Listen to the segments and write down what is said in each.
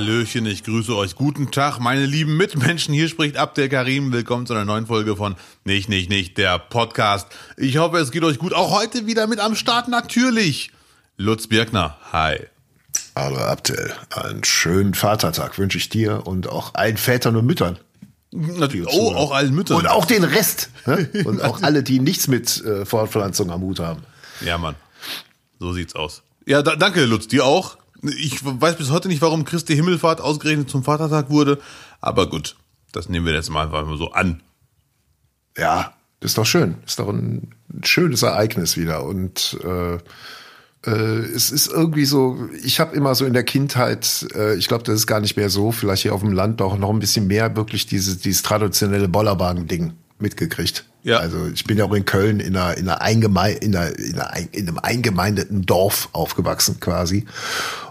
Hallöchen, ich grüße euch. Guten Tag, meine lieben Mitmenschen. Hier spricht Abdel Karim. Willkommen zu einer neuen Folge von Nicht, Nicht, Nicht, der Podcast. Ich hoffe, es geht euch gut. Auch heute wieder mit am Start natürlich. Lutz Birkner, hi. Hallo Abdel, einen schönen Vatertag wünsche ich dir und auch allen Vätern und Müttern. Natürlich, oh, auch allen Müttern. Und auch den Rest. Ne? Und auch alle, die nichts mit äh, Fortpflanzung am Hut haben. Ja, Mann. So sieht's aus. Ja, da, danke, Lutz, dir auch. Ich weiß bis heute nicht, warum Christi Himmelfahrt ausgerechnet zum Vatertag wurde, aber gut, das nehmen wir jetzt mal einfach mal so an. Ja, ist doch schön. Ist doch ein schönes Ereignis wieder. Und äh, äh, es ist irgendwie so, ich habe immer so in der Kindheit, äh, ich glaube, das ist gar nicht mehr so, vielleicht hier auf dem Land doch noch ein bisschen mehr wirklich dieses, dieses traditionelle Bollerwagen-Ding mitgekriegt. Ja. Also ich bin ja auch in Köln in einer, in einer, Eingeme in, einer, in, einer, in einem eingemeindeten Dorf aufgewachsen quasi.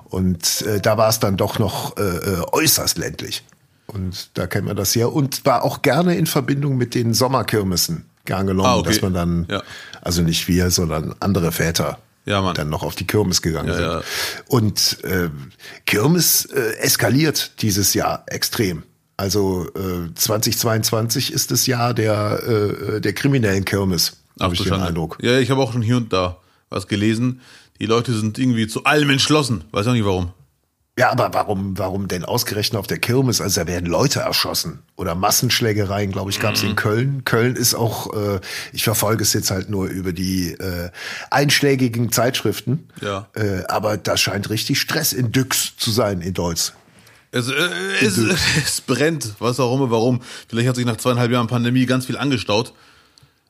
Und äh, da war es dann doch noch äh, äh, äußerst ländlich. Und da kennt man das ja. Und war auch gerne in Verbindung mit den Sommerkirmessen gern genommen, ah, okay. dass man dann, ja. also nicht wir, sondern andere Väter ja, dann noch auf die Kirmes gegangen ja, sind. Ja. Und äh, Kirmes äh, eskaliert dieses Jahr extrem. Also äh, 2022 ist das Jahr der, äh, der kriminellen Kirmes, habe ich den Eindruck. Ja, ich habe auch schon hier und da was gelesen. Die Leute sind irgendwie zu allem entschlossen. Weiß auch nicht warum. Ja, aber warum, warum denn ausgerechnet auf der Kirmes? Also da werden Leute erschossen oder Massenschlägereien, glaube ich, gab es mhm. in Köln. Köln ist auch, äh, ich verfolge es jetzt halt nur über die äh, einschlägigen Zeitschriften. Ja. Äh, aber da scheint richtig Stress in Düx zu sein in Deutsch. Es, äh, es, es, brennt, was auch immer, warum. Vielleicht hat sich nach zweieinhalb Jahren Pandemie ganz viel angestaut.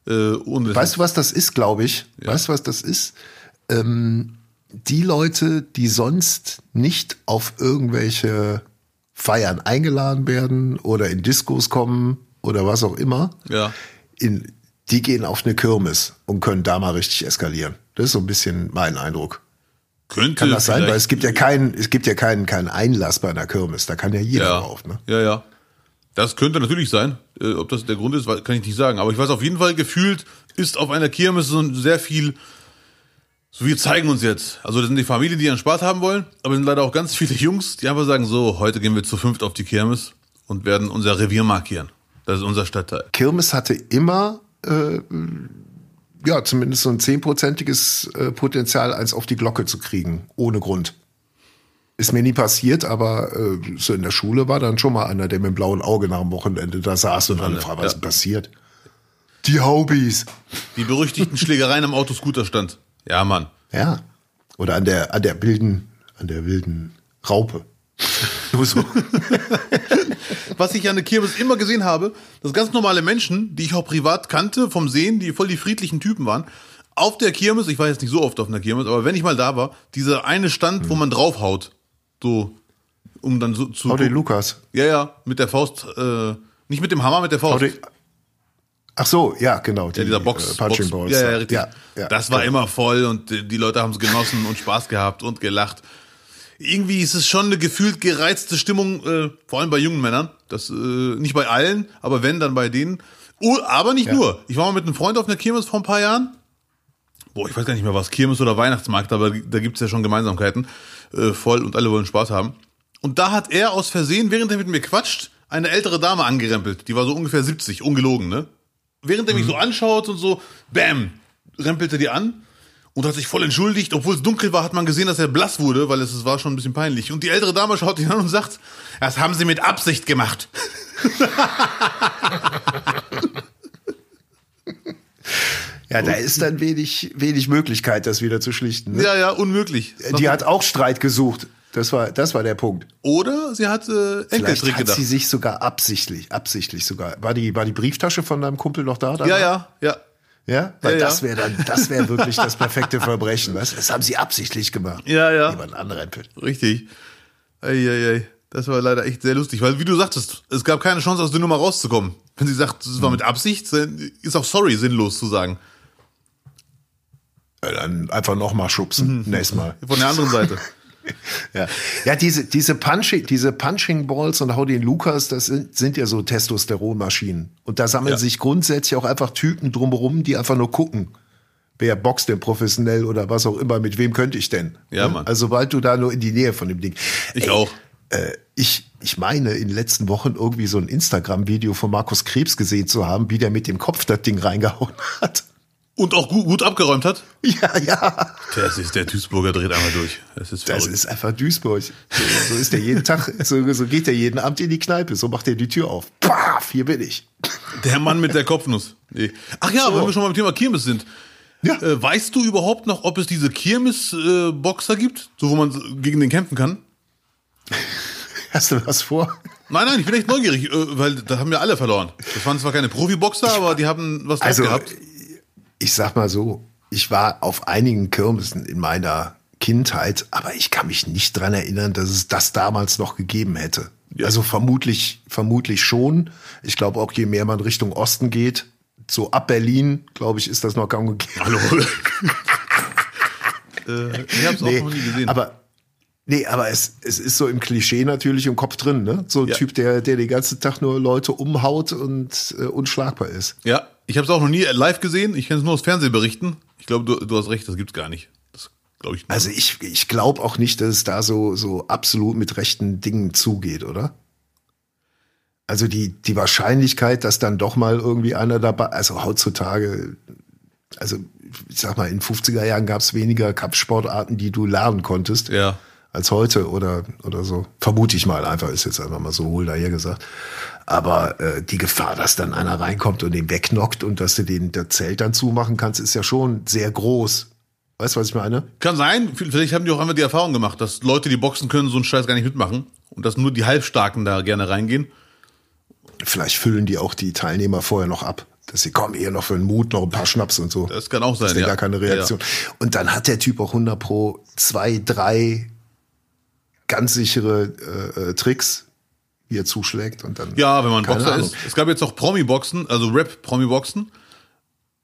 Äh, weißt du, was das ist, glaube ich? Ja. Weißt du, was das ist? Ähm, die Leute, die sonst nicht auf irgendwelche Feiern eingeladen werden oder in Diskos kommen oder was auch immer, ja. in, die gehen auf eine Kirmes und können da mal richtig eskalieren. Das ist so ein bisschen mein Eindruck. Könnte kann das sein, weil es gibt ja keinen, es gibt ja keinen, keinen Einlass bei einer Kirmes. Da kann ja jeder ja. drauf. Ne? Ja, ja. Das könnte natürlich sein. Äh, ob das der Grund ist, kann ich nicht sagen. Aber ich weiß auf jeden Fall, gefühlt ist auf einer Kirmes so sehr viel, so wir zeigen uns jetzt. Also das sind die Familien, die ihren Spaß haben wollen, aber es sind leider auch ganz viele Jungs, die einfach sagen, so, heute gehen wir zu fünft auf die Kirmes und werden unser Revier markieren. Das ist unser Stadtteil. Kirmes hatte immer äh, ja, zumindest so ein zehnprozentiges äh, Potenzial, als auf die Glocke zu kriegen, ohne Grund. Ist mir nie passiert, aber äh, so in der Schule war dann schon mal einer, der mit dem blauen Auge nach dem Wochenende da saß und dann fragte, was ja. passiert. Die Hobies. Die berüchtigten Schlägereien am Autoscooterstand. Ja, Mann. Ja. Oder an der, an der wilden, an der wilden Raupe. Nur so. Was ich an der Kirmes immer gesehen habe, dass ganz normale Menschen, die ich auch privat kannte, vom Sehen, die voll die friedlichen Typen waren, auf der Kirmes, ich war jetzt nicht so oft auf einer Kirmes, aber wenn ich mal da war, dieser eine Stand, mhm. wo man draufhaut, so, um dann so zu. Hau den Lukas. Ja, ja, mit der Faust, äh, nicht mit dem Hammer, mit der Faust. Ach so, ja, genau. Die, ja, dieser Box. Äh, Punching Balls. Ja, ja, richtig. Ja, ja, das war genau. immer voll und die Leute haben es genossen und Spaß gehabt und gelacht irgendwie ist es schon eine gefühlt gereizte Stimmung, äh, vor allem bei jungen Männern. Das äh, nicht bei allen, aber wenn, dann bei denen. Oh, aber nicht ja. nur. Ich war mal mit einem Freund auf einer Kirmes vor ein paar Jahren. Boah, ich weiß gar nicht mehr was, Kirmes oder Weihnachtsmarkt, aber da gibt's ja schon Gemeinsamkeiten. Äh, voll und alle wollen Spaß haben. Und da hat er aus Versehen, während er mit mir quatscht, eine ältere Dame angerempelt. Die war so ungefähr 70, ungelogen, ne? Während er mich mhm. so anschaut und so, bam, rempelte die an und hat sich voll entschuldigt. Obwohl es dunkel war, hat man gesehen, dass er blass wurde, weil es war schon ein bisschen peinlich. Und die ältere Dame schaut ihn an und sagt, das haben sie mit Absicht gemacht. Ja, da ist dann wenig, wenig Möglichkeit, das wieder zu schlichten. Ne? Ja, ja, unmöglich. Die hat auch Streit gesucht. Das war, das war der Punkt. Oder sie hat äh, Enkeltrick hat sie sich sogar absichtlich, absichtlich sogar. War die, war die Brieftasche von deinem Kumpel noch da? Ja, ja, ja. Ja, weil ja, das wäre dann, das wäre wirklich das perfekte Verbrechen. Was? Das haben sie absichtlich gemacht. Ja, ja. Jemand anrempelt. Richtig. Eieiei. Das war leider echt sehr lustig, weil wie du sagtest, es gab keine Chance, aus der Nummer rauszukommen. Wenn sie sagt, es war mit Absicht, ist auch sorry sinnlos zu sagen. Ja, dann einfach nochmal schubsen, mhm. nächstes Mal. Von der anderen Seite. ja. ja, diese, diese, Punching, diese Punching Balls und Howdy Lukas, das sind, sind ja so Testosteronmaschinen. Und da sammeln ja. sich grundsätzlich auch einfach Typen drumherum, die einfach nur gucken. Wer boxt denn professionell oder was auch immer, mit wem könnte ich denn? Ja, Mann. Also sobald du da nur in die Nähe von dem Ding. Ich Ey, auch. Äh, ich, ich meine, in den letzten Wochen irgendwie so ein Instagram-Video von Markus Krebs gesehen zu haben, wie der mit dem Kopf das Ding reingehauen hat. Und auch gut, gut abgeräumt hat? Ja, ja. Das ist, der Duisburger dreht einmal durch. Das ist, das ist einfach Duisburg. So, so ist der jeden Tag, so, so geht der jeden Abend in die Kneipe. So macht er die Tür auf. Paf, hier bin ich. Der Mann mit der Kopfnuss. Nee. Ach ja, so. wenn wir schon mal beim Thema Kirmes sind. Ja. Äh, weißt du überhaupt noch, ob es diese Kirmes-Boxer äh, gibt, so wo man gegen den kämpfen kann? Hast du was vor? Nein, nein, ich bin echt neugierig, äh, weil da haben wir alle verloren. Das waren zwar keine Profiboxer, aber die haben was also, gehabt. Ich sag mal so, ich war auf einigen Kirmesen in meiner Kindheit, aber ich kann mich nicht dran erinnern, dass es das damals noch gegeben hätte. Ja. Also vermutlich, vermutlich schon. Ich glaube auch, je mehr man Richtung Osten geht, so ab Berlin, glaube ich, ist das noch und gäbe. Hallo. äh, ich habe es nee, auch noch nie gesehen. Aber Nee, aber es, es ist so im Klischee natürlich im Kopf drin, ne? So ein ja. Typ, der, der den ganzen Tag nur Leute umhaut und äh, unschlagbar ist. Ja, ich habe es auch noch nie live gesehen. Ich kenne es nur aus Fernsehberichten. Ich glaube, du, du hast recht, das gibt's gar nicht. Das glaube ich. Nicht. Also ich, ich glaube auch nicht, dass es da so, so absolut mit rechten Dingen zugeht, oder? Also die, die Wahrscheinlichkeit, dass dann doch mal irgendwie einer dabei, also heutzutage, also ich sag mal, in 50er Jahren gab es weniger Kampfsportarten, die du lernen konntest. Ja als heute oder, oder so. Vermute ich mal einfach, ist jetzt einfach mal so wohl daher gesagt. Aber äh, die Gefahr, dass dann einer reinkommt und den wegknockt und dass du den das Zelt dann zumachen kannst, ist ja schon sehr groß. Weißt du, was ich meine? Kann sein. Vielleicht haben die auch einfach die Erfahrung gemacht, dass Leute, die boxen können, so einen Scheiß gar nicht mitmachen und dass nur die Halbstarken da gerne reingehen. Vielleicht füllen die auch die Teilnehmer vorher noch ab dass sie kommen eher noch für den Mut, noch ein paar Schnaps und so. Das kann auch sein. Das ist ja. gar keine Reaktion. Ja, ja. Und dann hat der Typ auch 100 pro zwei, drei ganz sichere äh, äh, Tricks, wie er zuschlägt und dann. Ja, wenn man Boxer Ahnung. ist. Es gab jetzt auch Promi-Boxen, also Rap-Promi-Boxen.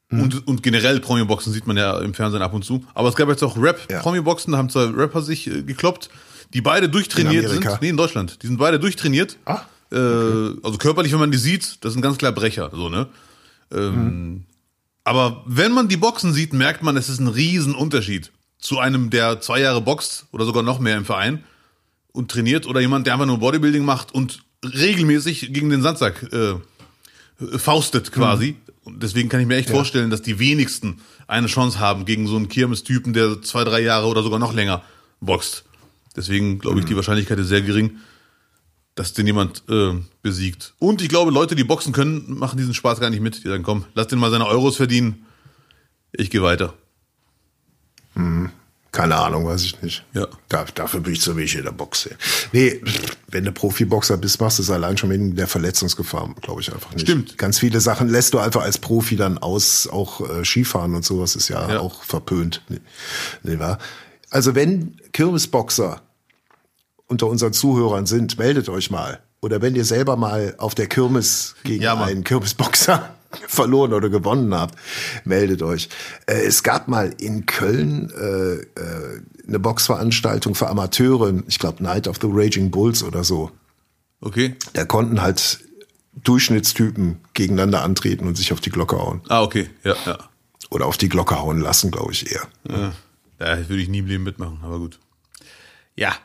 Mhm. Und, und generell Promi-Boxen sieht man ja im Fernsehen ab und zu. Aber es gab jetzt auch Rap-Promi-Boxen, da haben zwei Rapper sich äh, gekloppt, die beide durchtrainiert sind. Nee, in Deutschland. Die sind beide durchtrainiert. Ah, okay. äh, also körperlich, wenn man die sieht, das sind ganz klar Brecher, so, ne? Ähm, mhm. Aber wenn man die Boxen sieht, merkt man, es ist ein Riesenunterschied zu einem, der zwei Jahre boxt oder sogar noch mehr im Verein und trainiert oder jemand, der einfach nur Bodybuilding macht und regelmäßig gegen den Sandsack äh, faustet quasi. Mhm. Und deswegen kann ich mir echt ja. vorstellen, dass die wenigsten eine Chance haben gegen so einen Kirmes-Typen, der zwei, drei Jahre oder sogar noch länger boxt. Deswegen glaube ich, mhm. die Wahrscheinlichkeit ist sehr gering, dass den jemand äh, besiegt. Und ich glaube, Leute, die boxen können, machen diesen Spaß gar nicht mit. Die sagen, komm, lass den mal seine Euros verdienen. Ich gehe weiter. Mhm. Keine Ahnung, weiß ich nicht. Ja. Da, dafür bin ich zu wenig in der Boxe. Nee, wenn du Profiboxer bist, machst du es allein schon wegen der Verletzungsgefahr, glaube ich einfach nicht. Stimmt. Ganz viele Sachen lässt du einfach als Profi dann aus, auch äh, Skifahren und sowas ist ja, ja. auch verpönt. Nee, nee, wahr? Also wenn Kirmesboxer unter unseren Zuhörern sind, meldet euch mal. Oder wenn ihr selber mal auf der Kirmes gegen ja, einen Kirmesboxer verloren oder gewonnen habt, meldet euch. Äh, es gab mal in Köln äh, äh, eine Boxveranstaltung für Amateure, ich glaube Night of the Raging Bulls oder so. Okay. Da konnten halt Durchschnittstypen gegeneinander antreten und sich auf die Glocke hauen. Ah, okay, ja, ja. Oder auf die Glocke hauen lassen, glaube ich eher. Ja, da würde ich nie im Leben mitmachen, aber gut. Ja,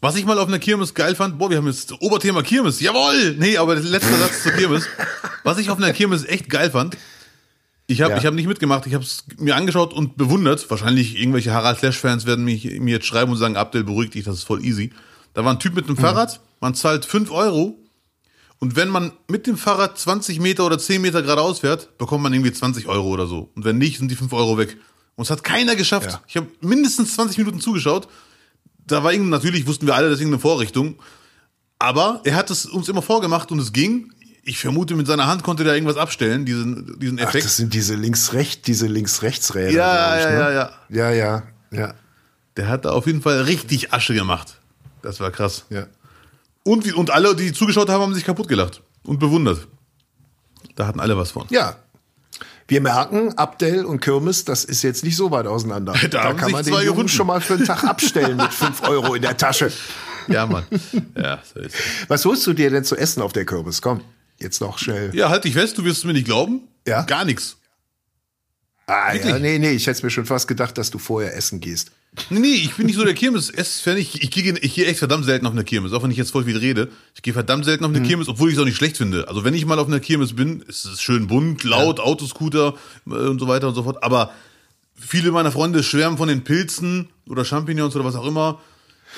was ich mal auf einer Kirmes geil fand, boah, wir haben jetzt Oberthema Kirmes, jawohl! Nee, aber der letzte Satz zur Kirmes. Was ich auf einer Kirmes echt geil fand, ich habe ja. ich hab nicht mitgemacht, ich habe es mir angeschaut und bewundert. Wahrscheinlich irgendwelche Harald Flash-Fans werden mich, mir jetzt schreiben und sagen, Abdel, beruhig dich, das ist voll easy. Da war ein Typ mit einem mhm. Fahrrad, man zahlt fünf Euro und wenn man mit dem Fahrrad 20 Meter oder 10 Meter geradeaus fährt, bekommt man irgendwie 20 Euro oder so. Und wenn nicht, sind die fünf Euro weg. Und es hat keiner geschafft. Ja. Ich habe mindestens 20 Minuten zugeschaut da war irgendwie, natürlich wussten wir alle, das ist irgendeine Vorrichtung. Aber er hat es uns immer vorgemacht und es ging. Ich vermute, mit seiner Hand konnte er irgendwas abstellen, diesen, diesen Effekt. Ach, das sind diese links-rechts, diese links-rechts-Räder. Ja, ja, ne? ja, ja. Ja, ja, ja. Der hat da auf jeden Fall richtig Asche gemacht. Das war krass. Ja. Und, und alle, die zugeschaut haben, haben sich kaputt gelacht und bewundert. Da hatten alle was von. Ja, wir merken, Abdel und Kirmes, das ist jetzt nicht so weit auseinander. Da, da kann man den Jungen gefunden. schon mal für einen Tag abstellen mit fünf Euro in der Tasche. Ja, Mann. Ja, so ist es. Was holst du dir denn zu essen auf der Kürbis? Komm, jetzt noch schnell. Ja, halt dich fest, du wirst es mir nicht glauben. Ja? Gar nichts. Ah, ja, nee, nee, ich hätte mir schon fast gedacht, dass du vorher essen gehst. Nee, nee, ich bin nicht so der Kirmes-Fan. Ich, ich gehe ich geh echt verdammt selten auf eine Kirmes, auch wenn ich jetzt voll viel rede. Ich gehe verdammt selten auf eine Kirmes, obwohl ich es auch nicht schlecht finde. Also wenn ich mal auf einer Kirmes bin, ist es schön bunt, laut, Autoscooter äh, und so weiter und so fort. Aber viele meiner Freunde schwärmen von den Pilzen oder Champignons oder was auch immer.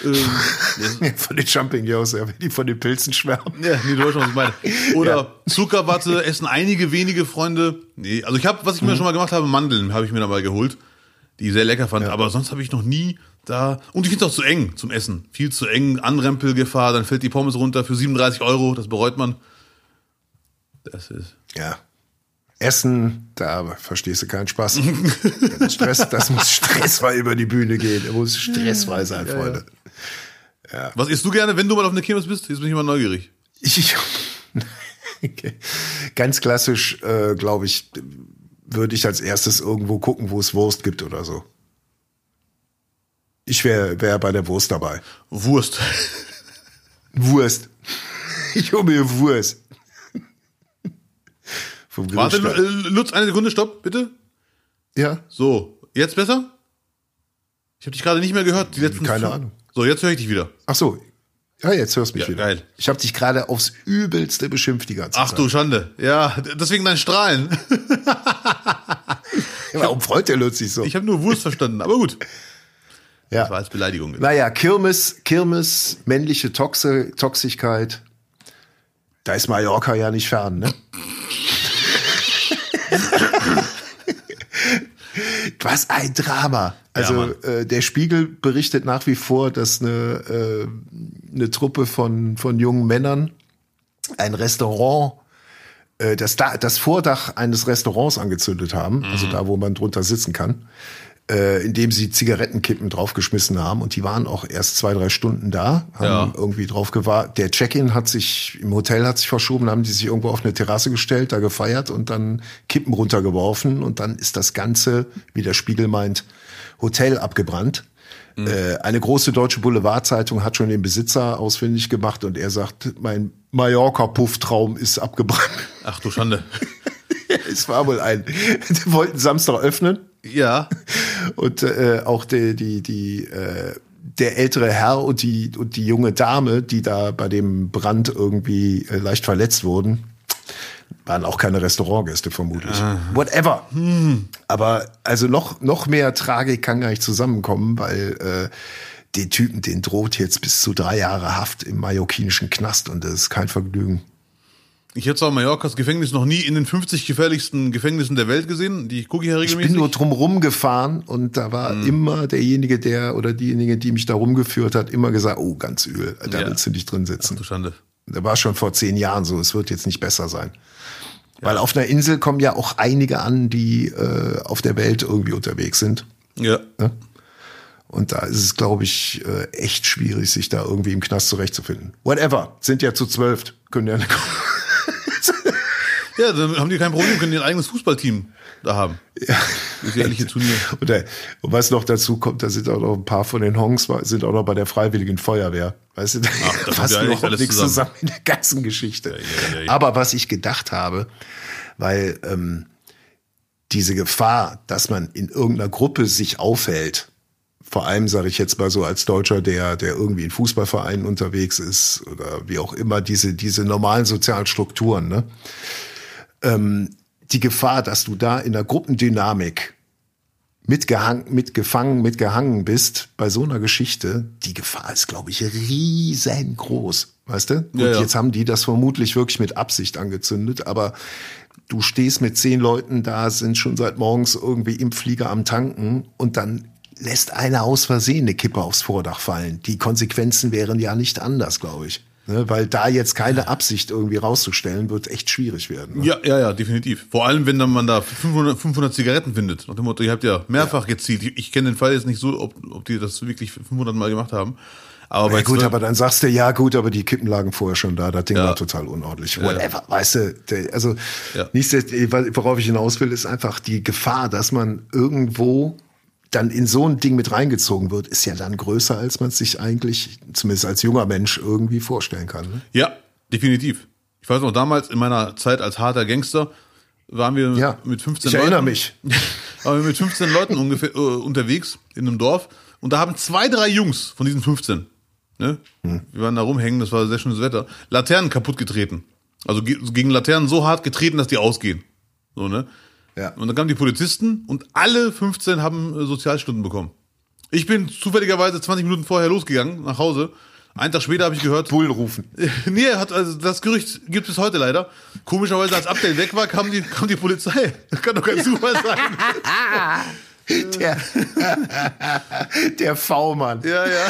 Ähm, Von den Champignons, ja, wenn die von den Pilzen schwärmen. ja, nee, du weißt schon, was ich meine. Oder Zuckerwatte essen einige wenige Freunde. Nee, also ich habe, was ich mir schon mal gemacht habe, Mandeln habe ich mir dabei geholt, die ich sehr lecker fand. Aber sonst habe ich noch nie da. Und ich finde es auch zu eng zum Essen. Viel zu eng, Anrempelgefahr, dann fällt die Pommes runter für 37 Euro, das bereut man. Das ist. Ja. Essen, da verstehst du keinen Spaß. das, Stress, das muss stressfrei über die Bühne gehen. Er muss stressfrei sein, Freunde. Was isst du gerne, wenn du mal auf einer Kirmes bist? Jetzt bin ich mal neugierig. Ich, ganz klassisch, äh, glaube ich, würde ich als erstes irgendwo gucken, wo es Wurst gibt oder so. Ich wäre wär bei der Wurst dabei. Wurst. Wurst. Ich hole mir Wurst. Vom Warte, äh, Lutz, eine Sekunde, stopp, bitte. Ja, So, jetzt besser? Ich habe dich gerade nicht mehr gehört. Die letzten Keine Ahnung. So, jetzt höre ich dich wieder. ach so. Ja, jetzt hörst du mich Ja, wieder. geil. Ich habe dich gerade aufs Übelste beschimpft die ganze Ach Zeit. du Schande. Ja, deswegen dein Strahlen. Warum freut der Lutz sich so? Ich habe nur Wurst verstanden, aber gut. ja. Das war als Beleidigung. Naja, Kirmes, Kirmes, männliche Toxe, Toxigkeit. Da ist Mallorca ja nicht fern, ne? Was ein Drama. Also Mann. äh, der Spiegel berichtet nach wie vor, dass eine, äh, eine Truppe von, von jungen Männern ein Restaurant, äh, das, da, das Vordach eines Restaurants angezündet haben, also Mhm. da, wo man drunter sitzen kann, äh, indem sie Zigarettenkippen draufgeschmissen haben. Und die waren auch erst zwei, drei Stunden da, haben Ja. irgendwie drauf gewartet. Der Check-in hat sich, im Hotel hat sich verschoben, haben die sich irgendwo auf eine Terrasse gestellt, da gefeiert und dann Kippen runtergeworfen. Und dann ist das Ganze, wie der Spiegel meint, Hotel abgebrannt. Äh, eine große deutsche Boulevardzeitung hat schon den Besitzer ausfindig gemacht und er sagt, mein Mallorca-Pufftraum ist abgebrannt. Ach du Schande. es war wohl ein, die wollten Samstag öffnen Ja. und äh, auch die, die, die, äh, der ältere Herr und die, und die junge Dame, die da bei dem Brand irgendwie äh, leicht verletzt wurden, waren auch keine Restaurantgäste vermutlich. Whatever. Aber also noch, noch mehr Tragik kann gar nicht zusammenkommen, weil äh, den Typen, den droht jetzt bis zu drei Jahre Haft im mallorquinischen Knast und das ist kein Vergnügen. Ich hätte zwar Mallorcas Gefängnis noch nie in den 50 gefährlichsten Gefängnissen der Welt gesehen. Die gucke ich ja Ich regelmäßig. bin nur drumrum gefahren und da war Mhm. immer derjenige, der oder diejenige, die mich da rumgeführt hat, immer gesagt, oh, ganz übel, da Ja. willst du nicht drin sitzen. du Schande. Da war schon vor zehn Jahren so, es wird jetzt nicht besser sein. Weil auf einer Insel kommen ja auch einige an, die äh, auf der Welt irgendwie unterwegs sind. Ja. Und da ist es, glaube ich, äh, echt schwierig, sich da irgendwie im Knast zurechtzufinden. Whatever, sind ja zu zwölf, können ja nicht kommen. Ja, dann haben die kein Problem, können ein eigenes Fußballteam da haben. Ja. Das Turnier. Und, äh, und was noch dazu kommt, da sind auch noch ein paar von den Hongs, sind auch noch bei der Freiwilligen Feuerwehr. Weißt du, da das passt ja alles nichts zusammen. zusammen in der ganzen Geschichte. ja, ja. Aber was ich gedacht habe, weil ähm, diese Gefahr, dass man in irgendeiner Gruppe sich aufhält, vor allem sage ich jetzt mal so als Deutscher, der, der irgendwie in Fußballvereinen unterwegs ist oder wie auch immer, diese, diese normalen sozialen Strukturen, ne? ähm, die Gefahr, dass du da in der Gruppendynamik mitgehangen, mitgefangen, mitgehangen bist bei so einer Geschichte, die Gefahr ist, glaube ich, riesengroß. Weißt du? Und Ja, ja. jetzt haben die das vermutlich wirklich mit Absicht angezündet, aber du stehst mit zehn Leuten da, sind schon seit morgens irgendwie im Flieger am Tanken und dann lässt einer aus Versehen eine Kippe aufs Vordach fallen. Die Konsequenzen wären ja nicht anders, glaube ich. Ne? Weil da jetzt keine Absicht irgendwie rauszustellen, wird echt schwierig werden. Ne? Ja, ja, ja, definitiv. Vor allem, wenn dann man da 500, 500 Zigaretten findet. Nach dem Motto, ihr habt ja mehrfach gezielt. Ich, ich kenne den Fall jetzt nicht so, ob, ob die das wirklich 500 Mal gemacht haben. Aber Ja, gut, aber dann sagst du, ja gut, aber die Kippen lagen vorher schon da, das Ding Ja. war total unordentlich. Whatever, weißt du, der, also Ja. nichtsdestotrotz, worauf ich hinaus will, ist einfach die Gefahr, dass man irgendwo dann in so ein Ding mit reingezogen wird, ist ja dann größer, als man es sich eigentlich, zumindest als junger Mensch, irgendwie vorstellen kann. Ne? Ja, definitiv. Ich weiß noch, damals in meiner Zeit als harter Gangster waren wir Ja, mit 15 ich erinnere Leuten. mich. waren wir mit 15 Leuten ungefähr äh, unterwegs in einem Dorf Und da haben zwei, drei Jungs von diesen 15, ne? Hm. Wir waren da rumhängen, das war sehr schönes Wetter, Laternen kaputt getreten. Also ge- gegen Laternen so hart getreten, dass die ausgehen. So, ne? Ja. Und dann kamen die Polizisten und alle 15 haben äh, Sozialstunden bekommen. Ich bin zufälligerweise 20 Minuten vorher losgegangen, nach Hause. Einen Tag später habe ich gehört, Bullen rufen. nee, hat, also das Gerücht gibt es heute leider. Komischerweise, als Update weg war, kam die, kam die Polizei. Das kann doch kein Zufall sein. Der, der V-Mann. Ja, ja.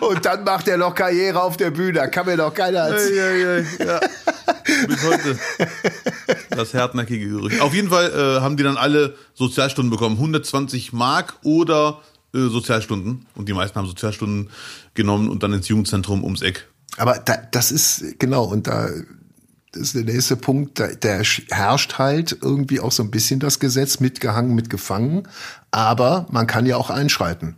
Und dann macht er noch Karriere auf der Bühne. Kann mir doch keiner erzählen. ja, ja, ja. Bis heute. Das hartnäckige Gerücht. Auf jeden Fall äh, haben die dann alle Sozialstunden bekommen. 120 Mark oder äh, Sozialstunden. Und die meisten haben Sozialstunden genommen und dann ins Jugendzentrum ums Eck. Aber da, das ist, genau, und da das ist der nächste Punkt, da, da herrscht halt irgendwie auch so ein bisschen das Gesetz, mitgehangen, mitgefangen. Aber man kann ja auch einschreiten.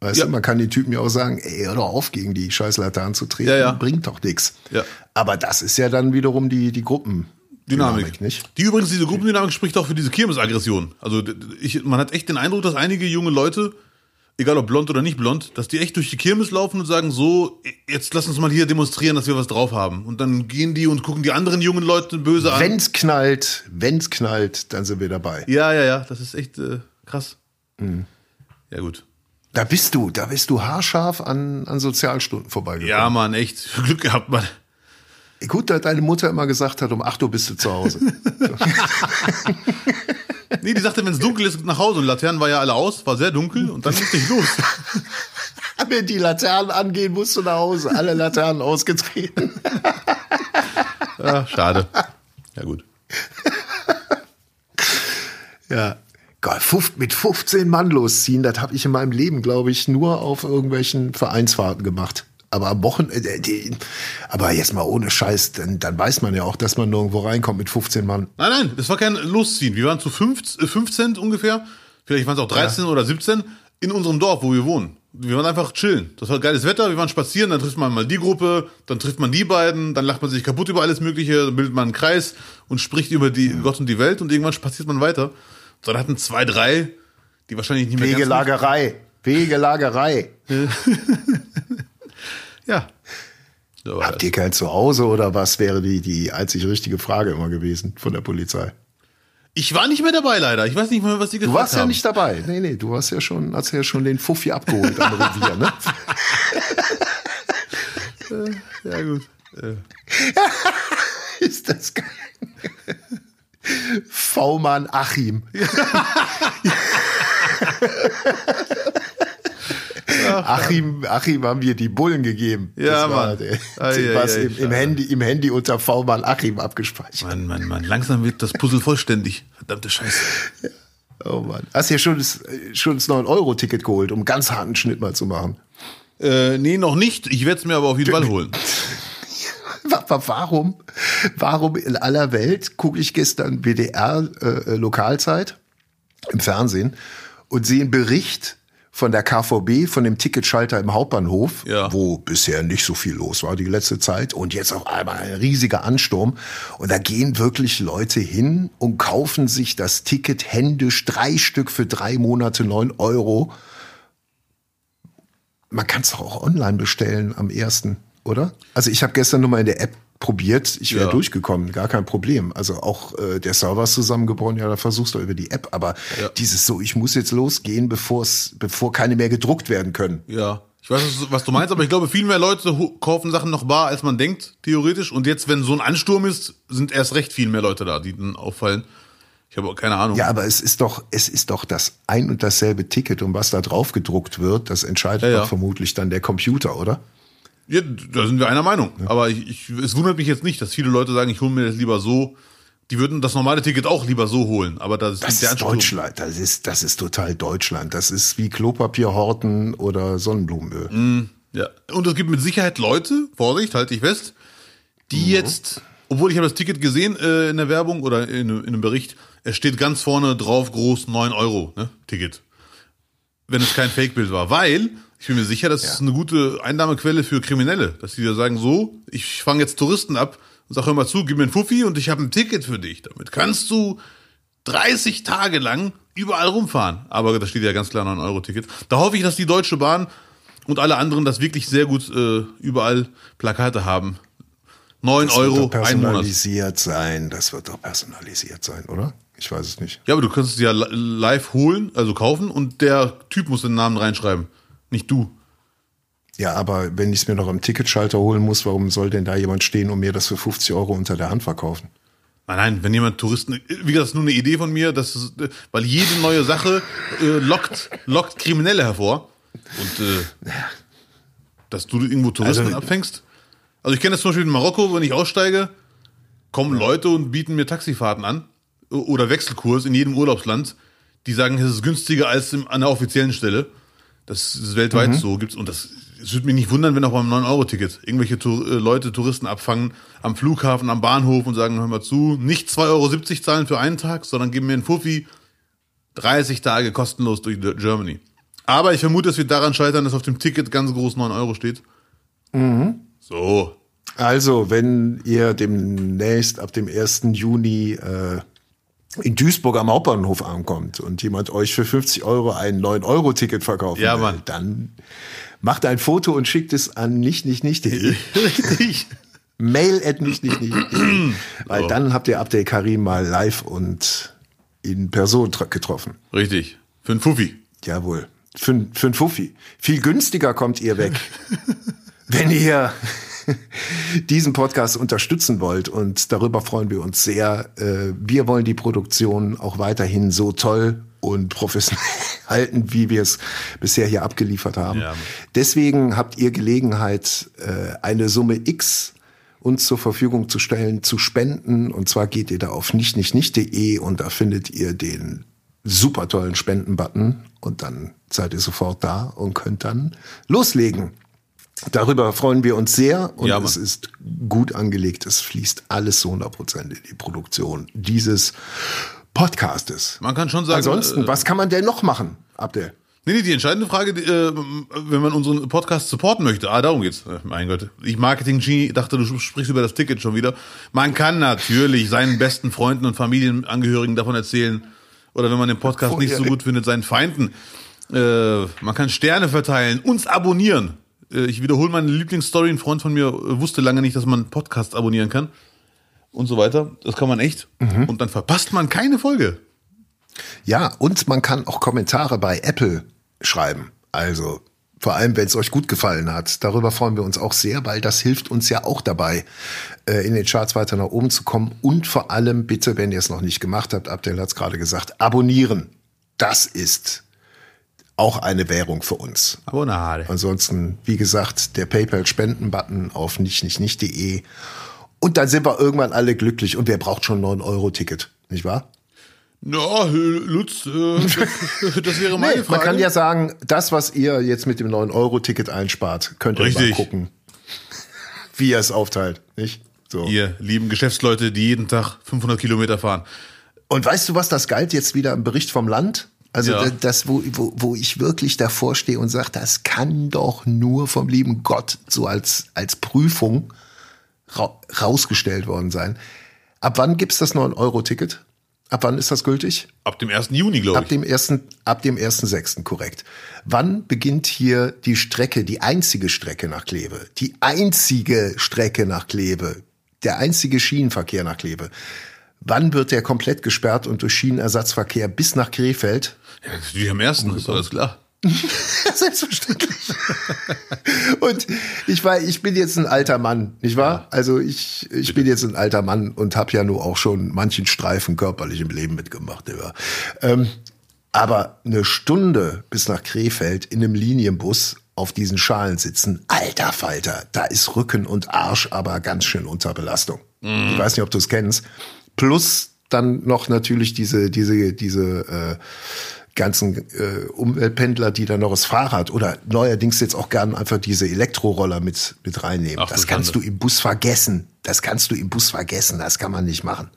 Weißt Ja. du, man kann den Typen ja auch sagen, ey, hör doch auf, gegen die scheiß Laternen zu treten, Ja, ja. bringt doch nix. Ja. Aber das ist ja dann wiederum die, die Gruppen. Dynamik. nicht? Die übrigens, diese Gruppendynamik spricht auch für diese Kirmesaggression. Also ich, man hat echt den Eindruck, dass einige junge Leute, egal ob blond oder nicht blond, dass die echt durch die Kirmes laufen und sagen, so, jetzt lass uns mal hier demonstrieren, dass wir was drauf haben. Und dann gehen die und gucken die anderen jungen Leute böse an. Wenn's knallt, wenn's knallt, dann sind wir dabei. Ja, ja, ja, das ist echt äh, krass. Mhm. Ja, gut. Da bist du, da bist du haarscharf an, an Sozialstunden vorbeigekommen. Ja, Mann, echt. Glück gehabt, Mann. Gut, dass deine Mutter immer gesagt hat, um 8 Uhr bist du zu Hause. Nee, die sagte, wenn es dunkel ist, nach Hause. Und Laternen war ja alle aus, war sehr dunkel und dann musste ich los. Wenn die Laternen angehen, musst du nach Hause. Alle Laternen ausgetreten. Ja, schade. Ja, gut. Ja. Gott, mit 15 Mann losziehen, das habe ich in meinem Leben, glaube ich, nur auf irgendwelchen Vereinsfahrten gemacht. Aber am Wochenende, äh, die, aber jetzt mal ohne Scheiß, dann, dann weiß man ja auch, dass man nirgendwo reinkommt mit 15 Mann. Nein, nein, das war kein Losziehen. Wir waren zu 15, äh, 15 ungefähr, vielleicht waren es auch 13 oder 17, in unserem Dorf, wo wir wohnen. Wir waren einfach chillen. Das war geiles Wetter, wir waren spazieren, dann trifft man mal die Gruppe, dann trifft man die beiden, dann lacht man sich kaputt über alles Mögliche, dann bildet man einen Kreis und spricht über die Gott und die Welt und irgendwann spaziert man weiter. So, dann hatten zwei, drei, die wahrscheinlich nicht mehr Wegelagerei. Wegelagerei. Ja. So Habt das. ihr kein Zuhause oder was wäre die, die einzig richtige Frage immer gewesen von der Polizei? Ich war nicht mehr dabei, leider. Ich weiß nicht mal, was die Du gefragt warst ja haben. nicht dabei. Nee, nee, du hast ja schon, hast ja schon den Fuffi abgeholt am Revier, ne? Ja, gut. Äh, Ist das geil. V-Mann Achim. Achim, Achim haben wir die Bullen gegeben. Ja, das war Mann. Ei, ei, was im, im. Handy, im Handy unter V-Mann Achim abgespeichert. Mann, Mann, Mann. Langsam wird das Puzzle vollständig. Verdammte Scheiße. Oh Mann. Hast du ja schon das, äh, schon das 9-Euro-Ticket geholt, um ganz harten Schnitt mal zu machen. Äh, nee, noch nicht. Ich werde es mir aber auf jeden Fall holen. Wa- wa- Warum, warum in aller Welt gucke ich gestern WDR äh, äh, Lokalzeit im Fernsehen und sehe einen Bericht von der KVB, von dem Ticketschalter im Hauptbahnhof, Ja. wo bisher nicht so viel los war die letzte Zeit und jetzt auf einmal ein riesiger Ansturm und da gehen wirklich Leute hin und kaufen sich das Ticket händisch, drei Stück für drei Monate, neun Euro. Man kann es auch online bestellen am ersten, oder? Also ich habe gestern nur mal in der App probiert, ich wäre Ja. durchgekommen, gar kein Problem. Also auch äh, der Server ist zusammengebrochen, ja, da versuchst du über die App, aber Ja. dieses so, ich muss jetzt losgehen, bevor es, bevor keine mehr gedruckt werden können. Ja. Ich weiß, was- was du meinst, aber ich glaube, viel mehr Leute kaufen Sachen noch bar, als man denkt, theoretisch. Und jetzt, wenn so ein Ansturm ist, sind erst recht viel mehr Leute da, die dann auffallen. Ich habe auch keine Ahnung. Ja, aber es ist doch, es ist doch das ein und dasselbe Ticket und was da drauf gedruckt wird, das entscheidet Ja, ja. vermutlich dann der Computer, oder? Ja, da sind wir einer Meinung. Aber ich, ich, es wundert mich jetzt nicht, dass viele Leute sagen, ich hole mir das lieber so. Die würden das normale Ticket auch lieber so holen. Aber das, ist Das nicht der ist Ansturm. Deutschland, das ist, das ist total Deutschland. Das ist wie Klopapier horten oder Sonnenblumenöl. Ja. Und es gibt mit Sicherheit Leute, Vorsicht, halte ich fest, die Mhm. jetzt, obwohl ich habe das Ticket gesehen äh, in der Werbung oder in, in einem Bericht, es steht ganz vorne drauf groß 9 Euro, ne? Ticket. Wenn es kein Fake-Bild war. Weil, ich bin mir sicher, das ist eine gute Einnahmequelle für Kriminelle. Dass die da sagen, so, ich fange jetzt Touristen ab und sag, hör mal zu, gib mir ein Fuffi und ich habe ein Ticket für dich. Damit kannst du 30 Tage lang überall rumfahren. Aber da steht ja ganz klar 9-Euro-Ticket. Da hoffe ich, dass die Deutsche Bahn und alle anderen das wirklich sehr gut äh, überall Plakate haben. 9 Das Euro, wird doch ein Monat. personalisiert sein. Das wird doch personalisiert sein, oder? Ich weiß es nicht. Ja, aber du kannst es ja li- live holen, also kaufen und der Typ muss den Namen reinschreiben. Nicht du. Ja, aber wenn ich es mir noch am Ticketschalter holen muss, warum soll denn da jemand stehen und mir das für 50 Euro unter der Hand verkaufen? Nein, nein, wenn jemand Touristen, wie gesagt, das ist nur eine Idee von mir, dass es, weil jede neue Sache äh, lockt, lockt Kriminelle hervor. Und äh, dass du irgendwo Touristen Also- abfängst. Also ich kenne das zum Beispiel in Marokko, wenn ich aussteige, kommen Leute und bieten mir Taxifahrten an oder Wechselkurs in jedem Urlaubsland. Die sagen, es ist günstiger als an der offiziellen Stelle. Das ist weltweit so gibt's und das es würde mich nicht wundern, wenn auch beim 9-Euro-Ticket irgendwelche Tour, äh, Leute Touristen abfangen am Flughafen, am Bahnhof und sagen, hör mal zu, nicht 2,70 Euro zahlen für einen Tag, sondern geben mir einen Fuffi 30 Tage kostenlos durch Germany. Aber ich vermute, es wird daran scheitern, dass auf dem Ticket ganz groß 9 Euro steht. So. Also, wenn ihr demnächst ab dem 1. Juni äh, in Duisburg am Hauptbahnhof ankommt und jemand euch für 50 Euro ein 9-Euro-Ticket verkaufen Ja, will, Mann. dann macht ein Foto und schickt es an nicht, nicht, nicht, Richtig. mail at nicht, nicht, nicht, weil dann habt ihr Abdel Karim mal live und in Person getroffen. Richtig. Für einen Fuffi. Jawohl. Für, für ein Fuffi. Viel günstiger kommt ihr weg. Wenn ihr diesen Podcast unterstützen wollt und darüber freuen wir uns sehr. Äh, Wir wollen die Produktion auch weiterhin so toll und professionell halten, wie wir es bisher hier abgeliefert haben. Ja. Deswegen habt ihr Gelegenheit, äh, eine Summe X uns zur Verfügung zu stellen, zu spenden. Und zwar geht ihr da auf nicht, nicht, nicht.de und da findet ihr den super tollen Spenden-Button und dann seid ihr sofort da und könnt dann loslegen. Darüber freuen wir uns sehr und Ja, es ist gut angelegt. Es fließt alles zu 100 Prozent in die Produktion dieses Podcastes. Man kann schon sagen, Ansonsten, äh, was kann man denn noch machen, Abdel? Nee, nee, die entscheidende Frage, die, äh, wenn man unseren Podcast supporten möchte, ah, darum geht's. Äh, mein Gott, ich Marketing-Genie dachte, du sprichst über das Ticket schon wieder. Man kann natürlich seinen besten Freunden und Familienangehörigen davon erzählen, oder wenn man den Podcast nicht so gut findet, seinen Feinden. Äh, man kann Sterne verteilen, uns abonnieren. Äh, ich wiederhole meine Lieblingsstory. Ein Freund von mir äh, wusste lange nicht, dass man einen Podcast abonnieren kann. Und so weiter. Das kann man echt. Und dann verpasst man keine Folge. Ja, und man kann auch Kommentare bei Apple schreiben. Also vor allem, wenn es euch gut gefallen hat. Darüber freuen wir uns auch sehr, weil das hilft uns ja auch dabei, äh, in den Charts weiter nach oben zu kommen. Und vor allem bitte, wenn ihr es noch nicht gemacht habt, Abdel hat es gerade gesagt, abonnieren. Das ist auch eine Währung für uns. Abonnade. Ansonsten, wie gesagt, der PayPal-Spenden-Button auf nicht, nicht, nicht.de. Und dann sind wir irgendwann alle glücklich und wer braucht schon ein 9-Euro-Ticket, nicht wahr? Ja, Lutz, äh, das wäre meine Nee, Frage. man kann ja sagen, das, was ihr jetzt mit dem 9-Euro-Ticket einspart, könnt ihr mal Richtig. gucken, wie ihr es aufteilt. Nicht? So. Ihr lieben Geschäftsleute, die jeden Tag 500 Kilometer fahren. Und weißt du, was das galt jetzt wieder im Bericht vom Land? Also Ja. da- das, wo, wo, wo ich wirklich davor stehe und sage, das kann doch nur vom lieben Gott so als, als Prüfung ra rausgestellt worden sein. Ab wann gibt's das 9-Euro-Ticket? Ab wann ist das gültig? Ab dem 1. Juni, glaube Ab ich. dem ersten, ab dem ersten sechsten, korrekt. Wann beginnt hier die Strecke, die einzige Strecke nach Kleve? Die einzige Strecke nach Kleve. Der einzige Schienenverkehr nach Kleve. Wann wird der komplett gesperrt und durch Schienenersatzverkehr bis nach Krefeld? Ja, natürlich am 1. ist alles klar. Selbstverständlich. und ich war, ich bin jetzt ein alter Mann, nicht wahr? Also ich, ich bin jetzt ein alter Mann und habe ja nur auch schon manchen Streifen körperlich im Leben mitgemacht. Ja. Ähm, aber eine Stunde bis nach Krefeld in einem Linienbus auf diesen Schalen sitzen, alter Falter, da ist Rücken und Arsch aber ganz schön unter Belastung. Ich weiß nicht, ob du es kennst. Plus dann noch natürlich diese, diese, diese äh, ganzen äh, Umweltpendler, die dann noch das Fahrrad oder neuerdings jetzt auch gern einfach diese Elektroroller mit, mit reinnehmen. Ach, das kannst Schande. du im Bus vergessen. Das kannst du im Bus vergessen. Das kann man nicht machen.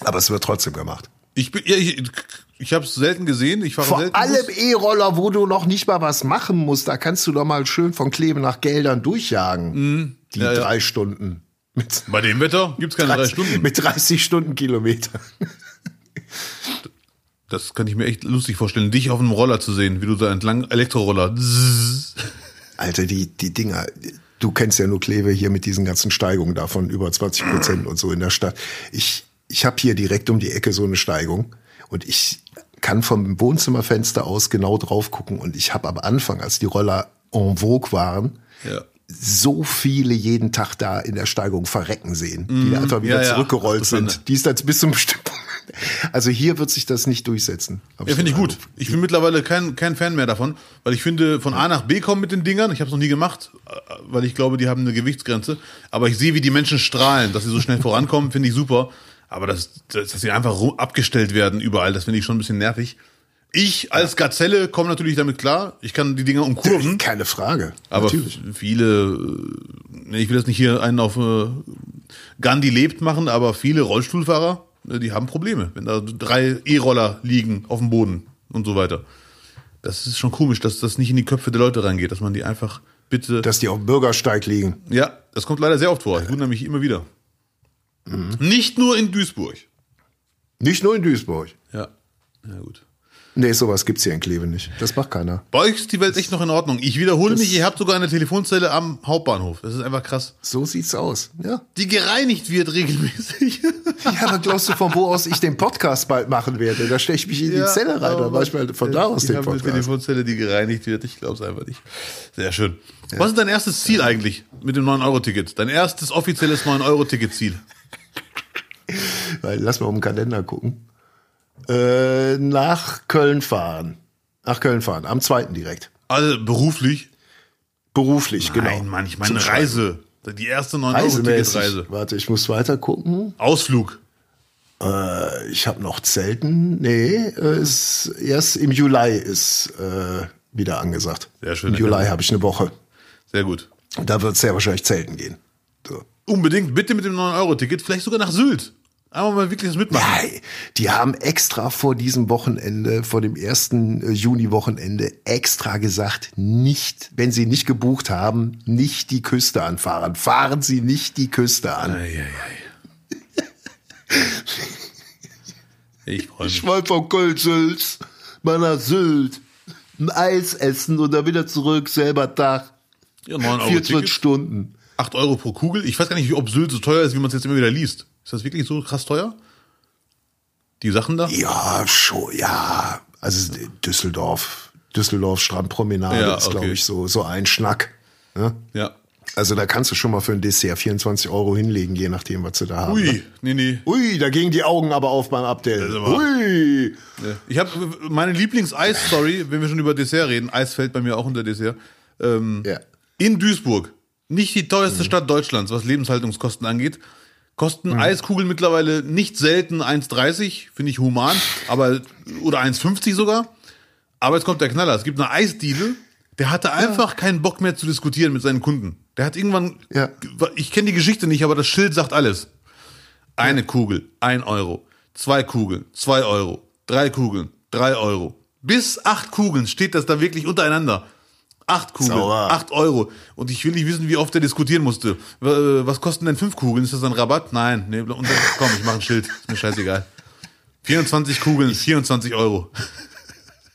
Aber es wird trotzdem gemacht. Ich bin, ja, ich, ich habe es selten gesehen. Ich fahre Vor selten allem. E-Roller, wo du noch nicht mal was machen musst, da kannst du doch mal schön von Kleve nach Geldern durchjagen. Die Mhm. Ja, ja. drei Stunden. Mit, Bei dem Wetter gibt's keine drei Stunden. mit 30 Stundenkilometer. Das kann ich mir echt lustig vorstellen, dich auf einem Roller zu sehen, wie du da entlang Elektroroller. Alter, die, die Dinger, du kennst ja nur Kleve hier mit diesen ganzen Steigungen davon, über 20 Prozent und so in der Stadt. Ich, ich habe hier direkt um die Ecke so eine Steigung und ich kann vom Wohnzimmerfenster aus genau drauf gucken und ich habe am Anfang, als die Roller en vogue waren, Ja. so viele jeden Tag da in der Steigung verrecken sehen, die da einfach wieder. Ja, ja. zurückgerollt Schande. sind. Die ist dann bis zum bestimmten. Also hier wird sich das nicht durchsetzen. Ja, finde ich gut. Ich bin mittlerweile kein, kein Fan mehr davon, weil ich finde, von A nach B kommen mit den Dingern. Ich habe es noch nie gemacht, äh, weil ich glaube, die haben eine Gewichtsgrenze. Aber ich sehe, wie die Menschen strahlen, dass sie so schnell vorankommen, finde ich super. Aber das, das, dass sie einfach abgestellt werden überall, das finde ich schon ein bisschen nervig. Ich als Gazelle komme natürlich damit klar. Ich kann die Dinger umkurven. Keine Frage. Aber Natürlich. viele, äh, ich will jetzt nicht hier einen auf äh, Gandhi lebt machen, aber viele Rollstuhlfahrer, die haben Probleme, wenn da drei E-Roller liegen auf dem Boden und so weiter. Das ist schon komisch, dass das nicht in die Köpfe der Leute reingeht, dass man die einfach bitte. Dass die auf dem Bürgersteig liegen. ja, das kommt leider sehr oft vor. Ich wundere mich immer wieder. Nicht nur in Duisburg. Nicht nur in Duisburg. Ja, ja gut. Nee, sowas gibt's hier in Kleve nicht. Das macht keiner. Bei euch ist die Welt echt noch in Ordnung. Ich wiederhole mich, ihr habt sogar eine Telefonzelle am Hauptbahnhof. Das ist einfach krass. So sieht's aus. Ja. Die gereinigt wird regelmäßig. Ja, aber glaubst du, von wo aus ich den Podcast bald machen werde? Da stelle ich mich in die Zelle rein, dann mache ich mal von da aus den haben eine Podcast. Telefonzelle, die gereinigt wird. Ich glaube es einfach nicht. Sehr schön. Was ist dein erstes Ziel eigentlich mit dem 9-Euro-Ticket? Dein erstes offizielles 9-Euro-Ticket-Ziel? Weil, lass mal um den Kalender gucken. Äh, nach Köln fahren. Nach Köln fahren, am zweiten direkt. Also beruflich? Beruflich, genau. Nein, Mann, ich meine. Reise. Die erste Reisemäßig. 9-Euro-Ticket-Reise. Warte, ich muss weiter gucken. Ausflug. Äh, ich habe noch Zelten. Nee, äh, ist, erst im Juli ist äh, wieder angesagt. Sehr schön. Im Juli habe ich eine Woche. Sehr gut. Da wird es sehr wahrscheinlich Zelten gehen. So. Unbedingt bitte mit dem 9-Euro-Ticket, vielleicht sogar nach Sylt. Einmal mal wirklich das mitmachen. Nein, die haben extra vor diesem Wochenende, vor dem ersten äh, Juni-Wochenende, extra gesagt, nicht, wenn sie nicht gebucht haben, nicht die Küste anfahren. Fahren Sie nicht die Küste an. Ei, ei, ei. Ich freue mich. Ich wollte von Köln mal nach Sylt, ein Eis essen und dann wieder zurück, selber Tag. Ja, 9 Euro 24 Ticket. Stunden. 8 Euro pro Kugel. Ich weiß gar nicht, ob Sylt so teuer ist, wie man es jetzt immer wieder liest. Ist das wirklich so krass teuer? Die Sachen da? Ja, schon, ja. Also Düsseldorf, Düsseldorf Strandpromenade Ja, ist, okay. glaube ich, so, so ein Schnack. Ne? Ja. Also da kannst du schon mal für ein Dessert 24 Euro hinlegen, je nachdem, was sie da haben. Ui, nee, nee. Ui, da gingen die Augen aber auf beim Abdel. ist aber- Ui. Ich habe meine Lieblings-Eis-Story, wenn wir schon über Dessert reden. Eis fällt bei mir auch unter Dessert. Ähm, Ja. In Duisburg, nicht die teuerste Stadt Deutschlands, was Lebenshaltungskosten angeht, kosten Eiskugeln mittlerweile nicht selten 1,30, finde ich human, aber oder 1,50 sogar. Aber jetzt kommt der Knaller. Es gibt eine Eisdiele, der hatte einfach keinen Bock mehr zu diskutieren mit seinen Kunden. Der hat irgendwann, Ja. ich kenne die Geschichte nicht, aber das Schild sagt alles. Eine Kugel, ein Euro. Zwei Kugeln, zwei Euro. Drei Kugeln, drei Euro. Bis acht Kugeln steht das da wirklich untereinander. Acht Kugeln, Sauer. acht Euro. Und ich will nicht wissen, wie oft er diskutieren musste. W- Was kosten denn fünf Kugeln? Ist das ein Rabatt? Nein. Nee, und dann, komm, ich mache ein Schild. Ist mir scheißegal. 24 Kugeln, 24 Euro.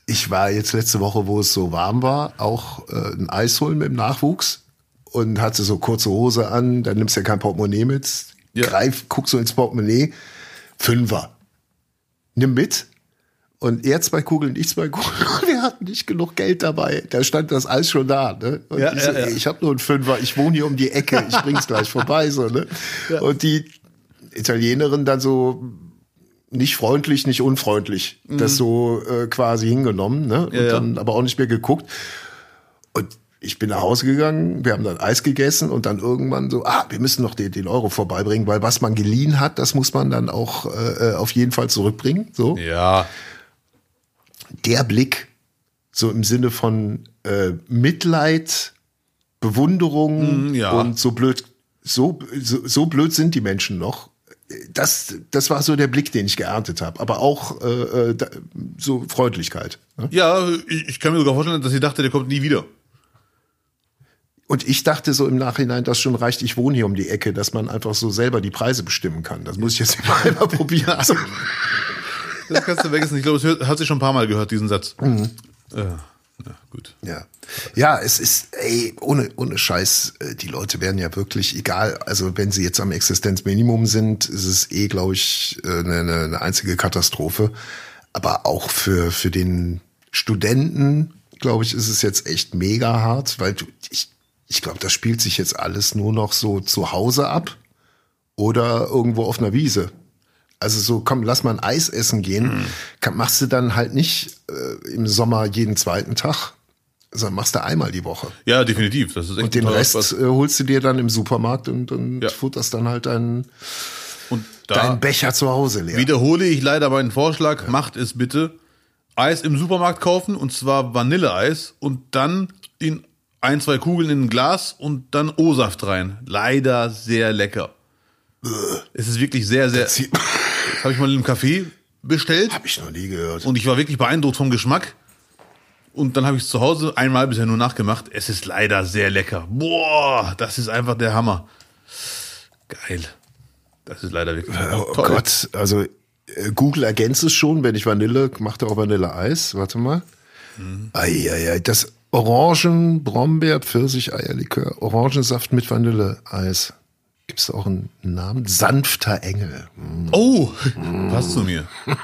Ich war jetzt letzte Woche, wo es so warm war, auch äh, ein Eis holen mit dem Nachwuchs und hatte so kurze Hose an, dann nimmst du ja kein Portemonnaie mit, Ja. greif, guck so ins Portemonnaie, Fünfer. Nimm mit. Und er zwei Kugeln, ich zwei Kugeln. Wir hatten nicht genug Geld dabei. Da stand das Eis schon da. Ne? Und Ja, ich, so, ja, ja. ey, ich habe nur einen Fünfer, ich wohne hier um die Ecke, ich bring's gleich vorbei. So, ne? Und die Italienerin dann so nicht freundlich, nicht unfreundlich, das so äh, quasi hingenommen, ne? Und Mhm. Ja, ja. dann aber auch nicht mehr geguckt. Und ich bin nach Hause gegangen, wir haben dann Eis gegessen und dann irgendwann so, ah, wir müssen noch den, den Euro vorbeibringen, weil was man geliehen hat, das muss man dann auch äh, äh, auf jeden Fall zurückbringen. So Ja. Der Blick, so im Sinne von äh, Mitleid, Bewunderung Mm, ja. und so blöd, so, so, so blöd sind die Menschen noch. Das, das war so der Blick, den ich geerntet habe. Aber auch äh, äh, da, so Freundlichkeit. Ne? Ja, ich, ich kann mir sogar vorstellen, dass sie dachte, der kommt nie wieder. Und ich dachte so im Nachhinein, dass schon reicht, ich wohne hier um die Ecke, dass man einfach so selber die Preise bestimmen kann. Das muss ich jetzt einmal probieren. Das kannst du vergessen. Ich glaube, es hat sich schon ein paar Mal gehört, diesen Satz. Mhm. Äh, ja, gut. Ja. Ja, es ist, ey, ohne, ohne Scheiß, äh, die Leute werden ja wirklich, egal, also wenn sie jetzt am Existenzminimum sind, ist es eh, glaube ich, äh, eine, eine, eine einzige Katastrophe. Aber auch für, für den Studenten, glaube ich, ist es jetzt echt mega hart, weil du, ich, ich glaube, das spielt sich jetzt alles nur noch so zu Hause ab oder irgendwo auf einer Wiese. Also so, komm, lass mal ein Eis essen gehen. Kann, machst du dann halt nicht äh, im Sommer jeden zweiten Tag, sondern machst du einmal die Woche. Ja, definitiv. Das ist echt Und den Rest Spaß. äh, holst du dir dann im Supermarkt und, und Ja. futterst dann halt deinen, Und deinen da Becher zu Hause leer. wiederhole ich leider meinen Vorschlag. Macht es bitte. Eis im Supermarkt kaufen und zwar Vanilleeis und dann in ein, zwei Kugeln in ein Glas und dann O-Saft rein. Leider sehr lecker. Es ist wirklich sehr, sehr. Das habe ich mal in einem Café bestellt Hab ich noch nie gehört. und ich war wirklich beeindruckt vom Geschmack. Und dann habe ich es zu Hause einmal bisher nur nachgemacht. Es ist leider sehr lecker. Boah, das ist einfach der Hammer. Geil. Das ist leider wirklich Oh toll. Gott, also äh, Google ergänzt es schon, wenn ich Vanille, macht er auch Vanilleeis. Warte mal. Mhm. Eieiei, das Orangen, Brombeer, Pfirsich, Eierlikör, Orangensaft mit Vanilleeis. Gibt es auch einen Namen? Sanfter Engel. Hm. Oh, passt zu mir.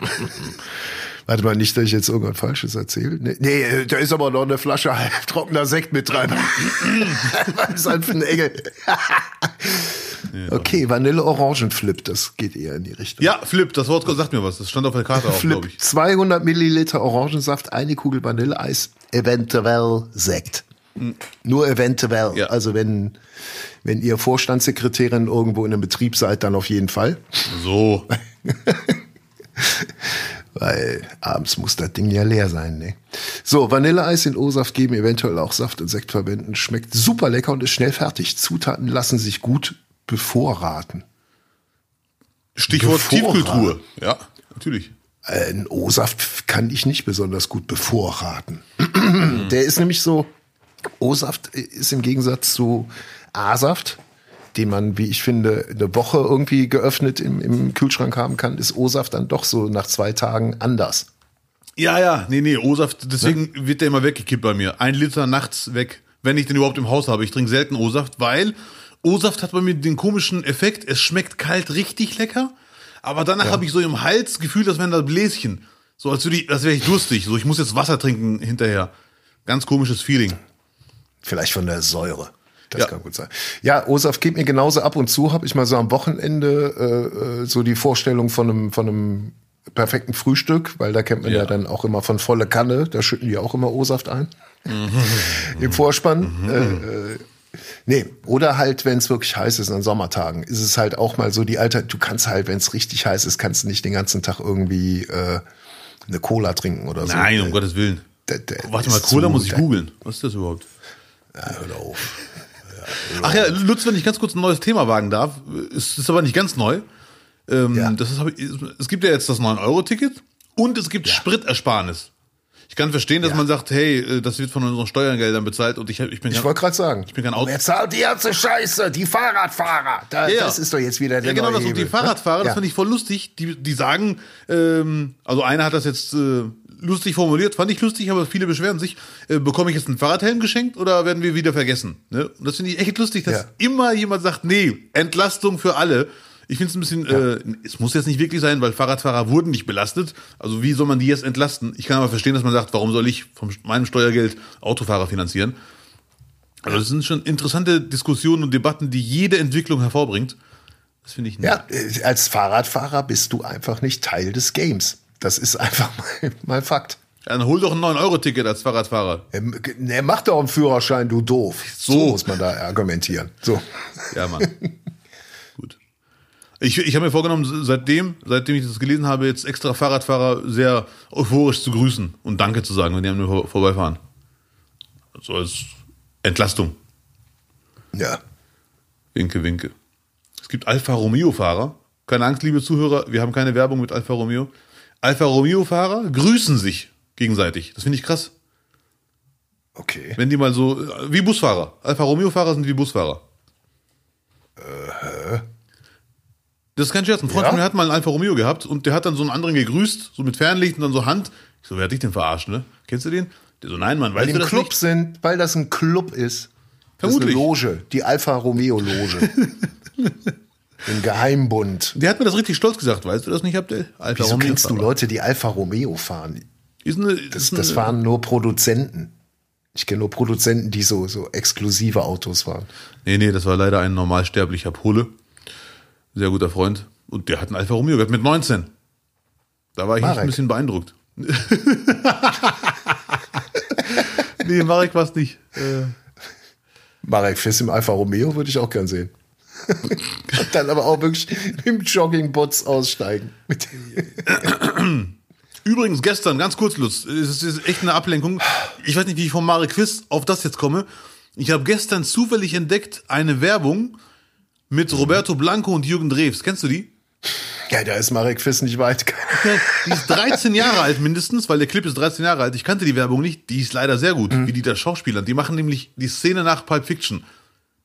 Warte mal, nicht, dass ich jetzt irgendwas Falsches erzähle. Nee, nee da ist aber noch eine Flasche halbtrockener Sekt mit dran. Sanften Engel. okay, Vanille-Orangenflip, das geht eher in die Richtung. Ja, Flip, das Wort sagt mir was. Das stand auf der Karte auch, glaube ich. 200 Milliliter Orangensaft, eine Kugel Vanilleeis, eventuell Sekt. Nur eventuell. Ja. Also wenn, wenn ihr Vorstandssekretärin irgendwo in einem Betrieb seid, dann auf jeden Fall. So. Weil abends muss das Ding ja leer sein, ne? So, Vanilleeis in O-Saft geben, eventuell auch Saft und Sekt verwenden. Schmeckt super lecker und ist schnell fertig. Zutaten lassen sich gut bevorraten. Stichwort Bevorrat. Tiefkultur. Ja, natürlich. Äh, Ein O-Saft kann ich nicht besonders gut bevorraten. Der ist nämlich so, O-Saft ist im Gegensatz zu A-Saft, den man, wie ich finde, eine Woche irgendwie geöffnet im, im Kühlschrank haben kann, ist O-Saft dann doch so nach zwei Tagen anders. Ja, ja, nee, nee, O-Saft, deswegen wird der immer weggekippt bei mir. Ein Liter nachts weg, wenn ich den überhaupt im Haus habe. Ich trinke selten O-Saft, weil O-Saft hat bei mir den komischen Effekt, es schmeckt kalt richtig lecker, aber danach habe ich so im Hals Gefühl, das wären da Bläschen. So als würde ich, das wäre ich durstig. So, ich muss jetzt Wasser trinken hinterher. Ganz komisches Feeling. Vielleicht von der Säure. Das Ja. kann gut sein. Ja, O-Saft geht mir genauso ab und zu. Habe ich mal so am Wochenende äh, äh, so die Vorstellung von einem, von einem perfekten Frühstück, weil da kennt man ja. Ja. dann auch immer von volle Kanne. Da schütten die auch immer O-Saft ein. Im Vorspann. Äh, äh, nee, oder halt, wenn es wirklich heiß ist an Sommertagen, ist es halt auch mal so die Alter, du kannst halt, wenn es richtig heiß ist, kannst du nicht den ganzen Tag irgendwie äh, eine Cola trinken oder so. Nein, um Äh, Gottes Willen. der- der Warte mal, Cola muss ich googeln. Was ist das überhaupt? Ja, hör auf. Ach ja, Lutz, wenn ich ganz kurz ein neues Thema wagen darf, es ist aber nicht ganz neu. Ähm, Ja. das ist, ich, es gibt ja jetzt das 9-Euro-Ticket und es gibt Spritersparnis. Ich kann verstehen, dass Ja. man sagt, hey, äh, das wird von unseren Steuergeldern bezahlt und ich, ich bin Ich ja, wollte gerade sagen. bin kein Auto- Wer zahlt die ganze Scheiße? Die Fahrradfahrer. Da, Ja, ja. Das ist doch jetzt wieder der ja, genau, das und die Hebel, Fahrradfahrer, ne? das ja. fand ich voll lustig. Die, die sagen, ähm, also einer hat das jetzt äh, lustig formuliert, fand ich lustig, aber viele beschweren sich, äh, bekomme ich jetzt einen Fahrradhelm geschenkt oder werden wir wieder vergessen? Ne? Und das finde ich echt lustig, dass Ja. immer jemand sagt, nee, Entlastung für alle. Ich finde es ein bisschen, äh, es muss jetzt nicht wirklich sein, weil Fahrradfahrer wurden nicht belastet. Also wie soll man die jetzt entlasten? Ich kann aber verstehen, dass man sagt, warum soll ich von meinem Steuergeld Autofahrer finanzieren? Also das sind schon interessante Diskussionen und Debatten, die jede Entwicklung hervorbringt. Das finde ich nett. Ja, äh, als Fahrradfahrer bist du einfach nicht Teil des Games. Das ist einfach mal, mal Fakt. Dann hol doch ein 9-Euro-Ticket als Fahrradfahrer. Ähm, Ne, mach doch einen Führerschein, du doof. So, So. muss man da argumentieren. So. Ja, Mann. Gut. Ich, ich habe mir vorgenommen, seitdem, seitdem ich das gelesen habe, jetzt extra Fahrradfahrer sehr euphorisch zu grüßen und Danke zu sagen, wenn die an mir vor- vorbeifahren. So als Entlastung. Ja. Winke, winke. Es gibt Alfa Romeo-Fahrer. Keine Angst, liebe Zuhörer, wir haben keine Werbung mit Alfa Romeo. Alfa Romeo-Fahrer grüßen sich gegenseitig. Das finde ich krass. Okay. Wenn die mal so, wie Busfahrer. Alfa Romeo-Fahrer sind wie Busfahrer. Das ist kein Scherz. Ein Freund Ja? von mir hat mal einen Alfa Romeo gehabt und der hat dann so einen anderen gegrüßt, so mit Fernlicht und dann so Hand. Ich so, wer hat dich denn verarscht, ne? Kennst du den? Der so, nein, Mann, Weil die im das Club nicht? sind, weil das ein Club ist. Das Vermutlich. ist eine Loge, die Alfa Romeo Loge. Im Geheimbund. Der hat mir das richtig stolz gesagt, weißt du das nicht, Abdel? Alfa Wieso kennst du. Leute, die Alfa Romeo fahren? Eine, Das, das fahren nur Produzenten. Ich kenne nur Produzenten, die so, so exklusive Autos fahren. Nee, nee, das war leider ein normalsterblicher Pole. Sehr guter Freund. Und der hat einen Alfa Romeo gehabt mit 19. Da war ich Marek. ein bisschen beeindruckt. nee, Marek war es nicht. Äh, Marek Fiss im Alfa Romeo würde ich auch gern sehen. Dann aber auch wirklich im Joggingbots aussteigen. Übrigens, gestern, ganz kurz, Lutz, es ist echt eine Ablenkung. Ich weiß nicht, wie ich von Marek Quiz auf das jetzt komme. Ich habe gestern zufällig entdeckt eine Werbung mit Roberto Blanco und Jürgen Drews. Kennst du die? ja, da ist Marek Fiss nicht weit. Die ist 13 Jahre alt mindestens, weil der Clip ist 13 Jahre alt. Ich kannte die Werbung nicht. Die ist leider sehr gut, wie die da Schauspielern. Die machen nämlich die Szene nach Pulp Fiction.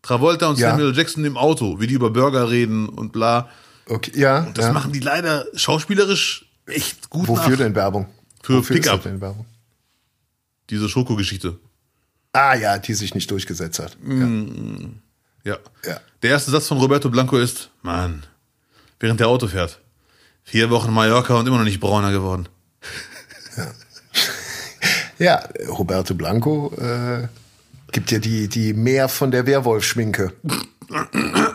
Travolta und Ja. Samuel Jackson im Auto, wie die über Burger reden und bla. Okay, ja. Das ja. machen die leider schauspielerisch echt gut Wofür nach. denn Werbung? Für Wofür Pickup. denn Werbung? Diese Schokogeschichte. Ah ja, die sich nicht durchgesetzt hat. Ja. Ja. Der erste Satz von Roberto Blanco ist, Mann, während der Auto fährt. Vier Wochen Mallorca und immer noch nicht brauner geworden. Ja, Roberto Blanco äh, gibt ja die, die mehr von der Werwolf-Schminke.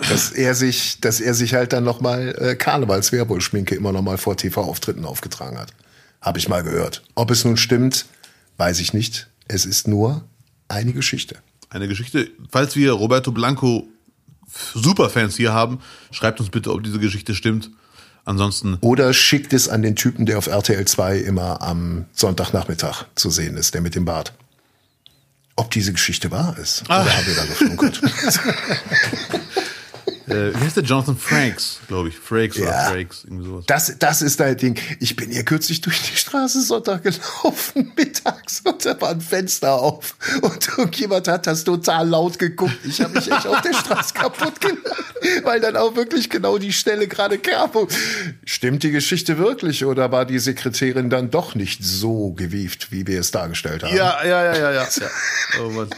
dass er sich, dass er sich halt dann nochmal äh, Karnevals-Werwolf-Schminke immer nochmal vor TV-Auftritten aufgetragen hat. Habe ich mal gehört. Ob es nun stimmt, weiß ich nicht. Es ist nur eine Geschichte. Eine Geschichte. Falls wir Roberto Blanco Superfans hier haben, schreibt uns bitte, ob diese Geschichte stimmt. Ansonsten, Oder schickt es an den Typen, der auf RTL 2 immer am Sonntagnachmittag zu sehen ist, der mit dem Bart. Ob diese Geschichte wahr ist. Ah. Oder haben wir da geflunkert? äh, wie heißt der Jonathan Frakes, glaube ich. Frakes oder Ja. Frakes, irgendwie sowas. Das, das ist dein Ding. Ich bin hier kürzlich durch die Straße Sonntag gelaufen, mittags, und da war ein Fenster auf. Und irgendjemand hat das total laut geguckt. Ich habe mich echt auf der Straße kaputt gelacht, weil dann auch wirklich genau die Stelle gerade kam. Stimmt die Geschichte wirklich oder war die Sekretärin dann doch nicht so gewieft, wie wir es dargestellt haben? Ja, ja, ja, ja, ja. ja. Oh Mann.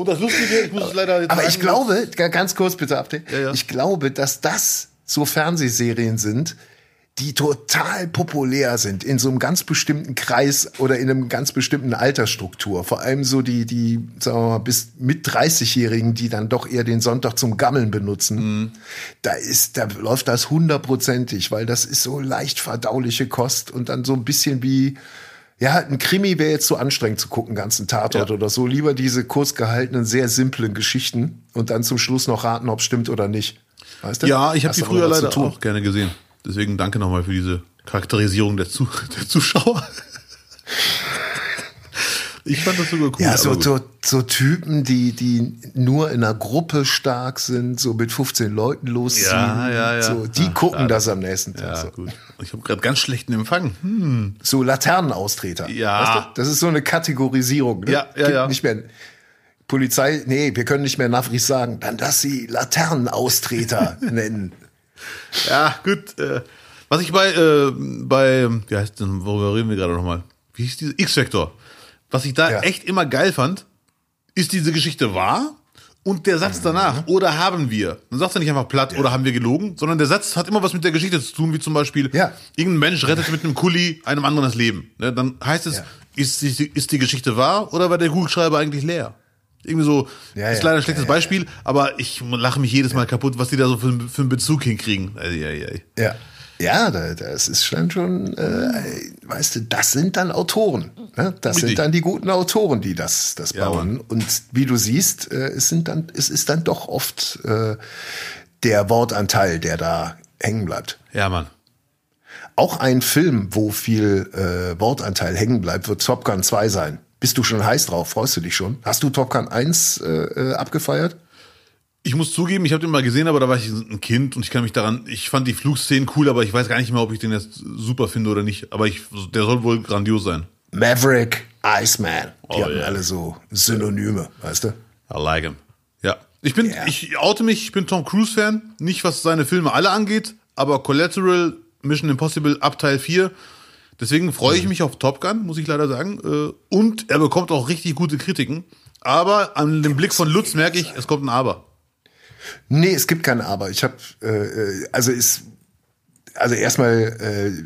Und das Lustige, ich muss es leider jetzt Aber sagen, ich glaube, ga- ganz kurz bitte, Abde, Ja, ja. ich glaube, dass das so Fernsehserien sind, die total populär sind in so einem ganz bestimmten Kreis oder in einem ganz bestimmten Altersstruktur. Vor allem so die, die, sagen wir mal, bis mit 30-Jährigen, die dann doch eher den Sonntag zum Gammeln benutzen. Mhm. Da ist, da läuft das hundertprozentig, weil das ist so leicht verdauliche Kost und dann so ein bisschen wie, ja, ein Krimi wäre jetzt zu anstrengend zu gucken, ganzen Tatort Ja. oder so. Lieber diese kurz gehaltenen, sehr simplen Geschichten und dann zum Schluss noch raten, ob es stimmt oder nicht. Weißt du? Ja, ich habe die früher leider auch gerne gesehen. Deswegen danke nochmal für diese Charakterisierung der, Zu der Zuschauer. Ich fand das sogar cool. Ja, so, so, so Typen, die, die nur in einer Gruppe stark sind, so mit 15 Leuten losziehen. Ja, ja, ja. So, die Ach, gucken das am nächsten Tag. Ja, so. gut. Ich habe gerade ganz schlechten Empfang. Hm. so Laternenaustreter. Ja. Weißt du? Das ist so eine Kategorisierung. Ne? Ja, ja, Gibt ja. Nicht mehr Polizei, nee, wir können nicht mehr Navris sagen. Dann dass sie Laternenaustreter nennen. Ja, gut. Äh, was ich bei, äh, bei, wie heißt denn, worüber reden wir gerade nochmal? Wie hieß diese? X-Factor. Was ich da Ja. echt immer geil fand, ist diese Geschichte wahr? Und der Mhm. Satz danach, oder haben wir? Dann sagst du nicht einfach platt, oder haben wir gelogen, sondern der Satz hat immer was mit der Geschichte zu tun, wie zum Beispiel, Ja. irgendein Mensch rettet mit einem Kuli einem anderen das Leben. Ne, dann heißt es, Ja. ist, die, ist die Geschichte wahr, oder war der Kugelschreiber eigentlich leer? Irgendwie so, Ja, ist ja. leider ein schlechtes Ja, ja, Beispiel, aber ich lache mich jedes Mal kaputt, was die da so für, für einen Bezug hinkriegen. Ei, ei. Ja. Ja, da- das ist dann schon, äh, weißt du, das sind dann Autoren. Ne? Das Richtig. sind dann die guten Autoren, die das, das Ja, bauen. Und wie du siehst, äh, es sind dann, es ist dann doch oft äh, der Wortanteil, der da hängen bleibt. Ja, Mann. Auch ein Film, wo viel äh, Wortanteil hängen bleibt, wird Top Gun 2 sein. Bist du schon heiß drauf? Freust du dich schon? Hast du Top Gun 1 äh, äh, abgefeiert? Ich muss zugeben, ich habe den mal gesehen, aber da war ich ein Kind und ich kann mich daran, ich fand die Flugszenen cool, aber ich weiß gar nicht mehr, ob ich den jetzt super finde oder nicht. Aber ich, der soll wohl grandios sein. Maverick, Iceman. Die Oh, hatten ja. alle so Synonyme, weißt du? I like him. Ja. Ich bin, Ja. ich oute mich, ich bin Tom Cruise Fan. Nicht was seine Filme alle angeht, aber Collateral, Mission Impossible ab Teil 4. Deswegen freue ich mich auf Top Gun, muss ich leider sagen. Äh, Und er bekommt auch richtig gute Kritiken. Aber an dem Blick von Lutz merke ich, es kommt ein Aber. Nee, es gibt kein Aber. Ich habe, äh, also ist, also erstmal, äh,